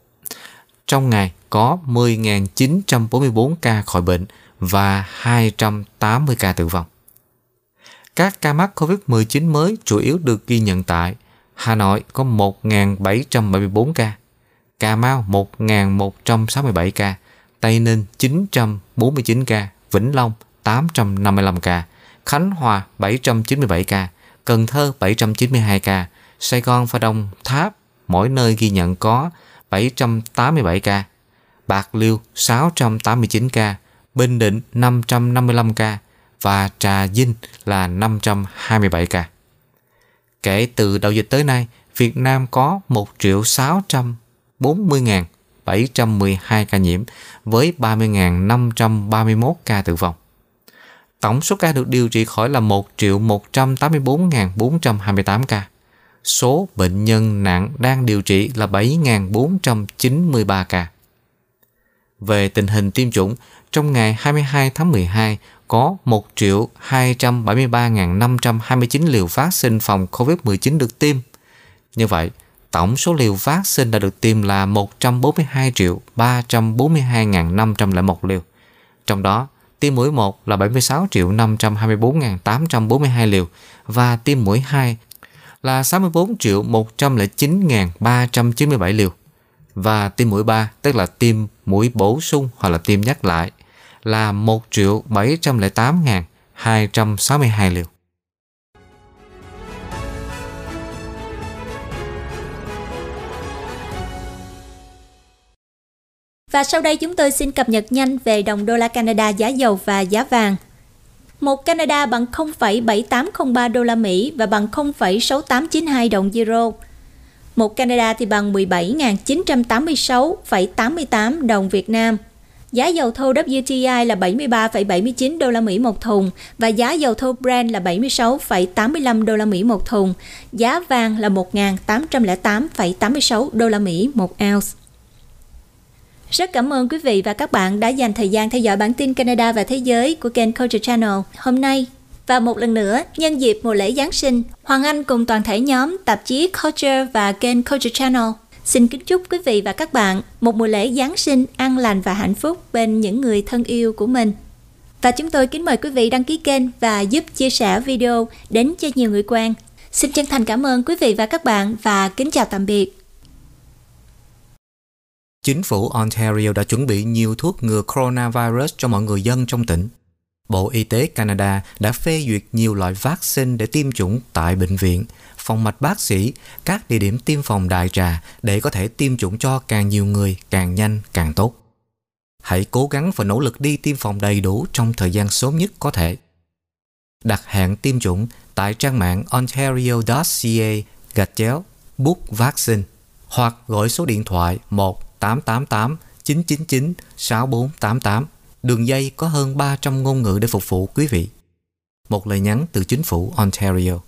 Trong ngày có 10.944 ca khỏi bệnh và 280 ca tử vong. Các ca mắc COVID-19 mới chủ yếu được ghi nhận tại Hà Nội có 1.774 ca, Cà Mau 1.167 ca, Tây Ninh 949 ca, Vĩnh Long 855 ca, Khánh Hòa 797 ca, Cần Thơ 792 ca, Sài Gòn và Đồng Tháp mỗi nơi ghi nhận có 787 ca, Bạc Liêu 689 ca, Bình Định 555 ca. Và Trà Vinh là 527 ca. Kể từ đầu dịch tới nay, Việt Nam có 1 640.000 712 ca nhiễm với 30.531 ca tử vong. Tổng số ca được điều trị khỏi là 1.184.428 ca. Số bệnh nhân nặng đang điều trị là 7.493 ca. Về tình hình tiêm chủng, trong ngày 22 tháng 12 có 1.273.529 liều vaccine phòng COVID-19 được tiêm. Như vậy, tổng số liều vaccine đã được tiêm là 142 triệu 342.501 liều. Trong đó, tiêm mũi 1 là 76 triệu 524.842 liều và tiêm mũi 2 là 64 triệu 109.397 liều và tiêm mũi 3 tức là tiêm mũi bổ sung hoặc là tiêm nhắc lại là 1 triệu 708.262 liều. Và sau đây chúng tôi xin cập nhật nhanh về đồng đô la Canada giá dầu và giá vàng. Một Canada bằng 0,7803 đô la Mỹ và bằng 0,6892 đồng euro. Một Canada thì bằng 17.986,88 đồng Việt Nam. Giá dầu thô WTI là 73,79 đô la Mỹ một thùng và giá dầu thô Brent là 76,85 đô la Mỹ một thùng. Giá vàng là 1.808,86 đô la Mỹ một ounce. Rất cảm ơn quý vị và các bạn đã dành thời gian theo dõi bản tin Canada và Thế giới của kênh Culture Channel hôm nay. Và một lần nữa, nhân dịp mùa lễ Giáng sinh, Hoàng Anh cùng toàn thể nhóm tạp chí Culture và kênh Culture Channel xin kính chúc quý vị và các bạn một mùa lễ Giáng sinh an lành và hạnh phúc bên những người thân yêu của mình. Và chúng tôi kính mời quý vị đăng ký kênh và giúp chia sẻ video đến cho nhiều người quen. Xin chân thành cảm ơn quý vị và các bạn và kính chào tạm biệt. Chính phủ Ontario đã chuẩn bị nhiều thuốc ngừa coronavirus cho mọi người dân trong tỉnh. Bộ Y tế Canada đã phê duyệt nhiều loại vaccine để tiêm chủng tại bệnh viện, phòng mạch bác sĩ, các địa điểm tiêm phòng đại trà để có thể tiêm chủng cho càng nhiều người càng nhanh càng tốt. Hãy cố gắng và nỗ lực đi tiêm phòng đầy đủ trong thời gian sớm nhất có thể. Đặt hẹn tiêm chủng tại trang mạng ontario.ca gạch chéo book vaccine hoặc gọi số điện thoại 1 888 999 6488. Đường dây có hơn 300 ngôn ngữ để phục vụ quý vị. Một lời nhắn từ chính phủ Ontario.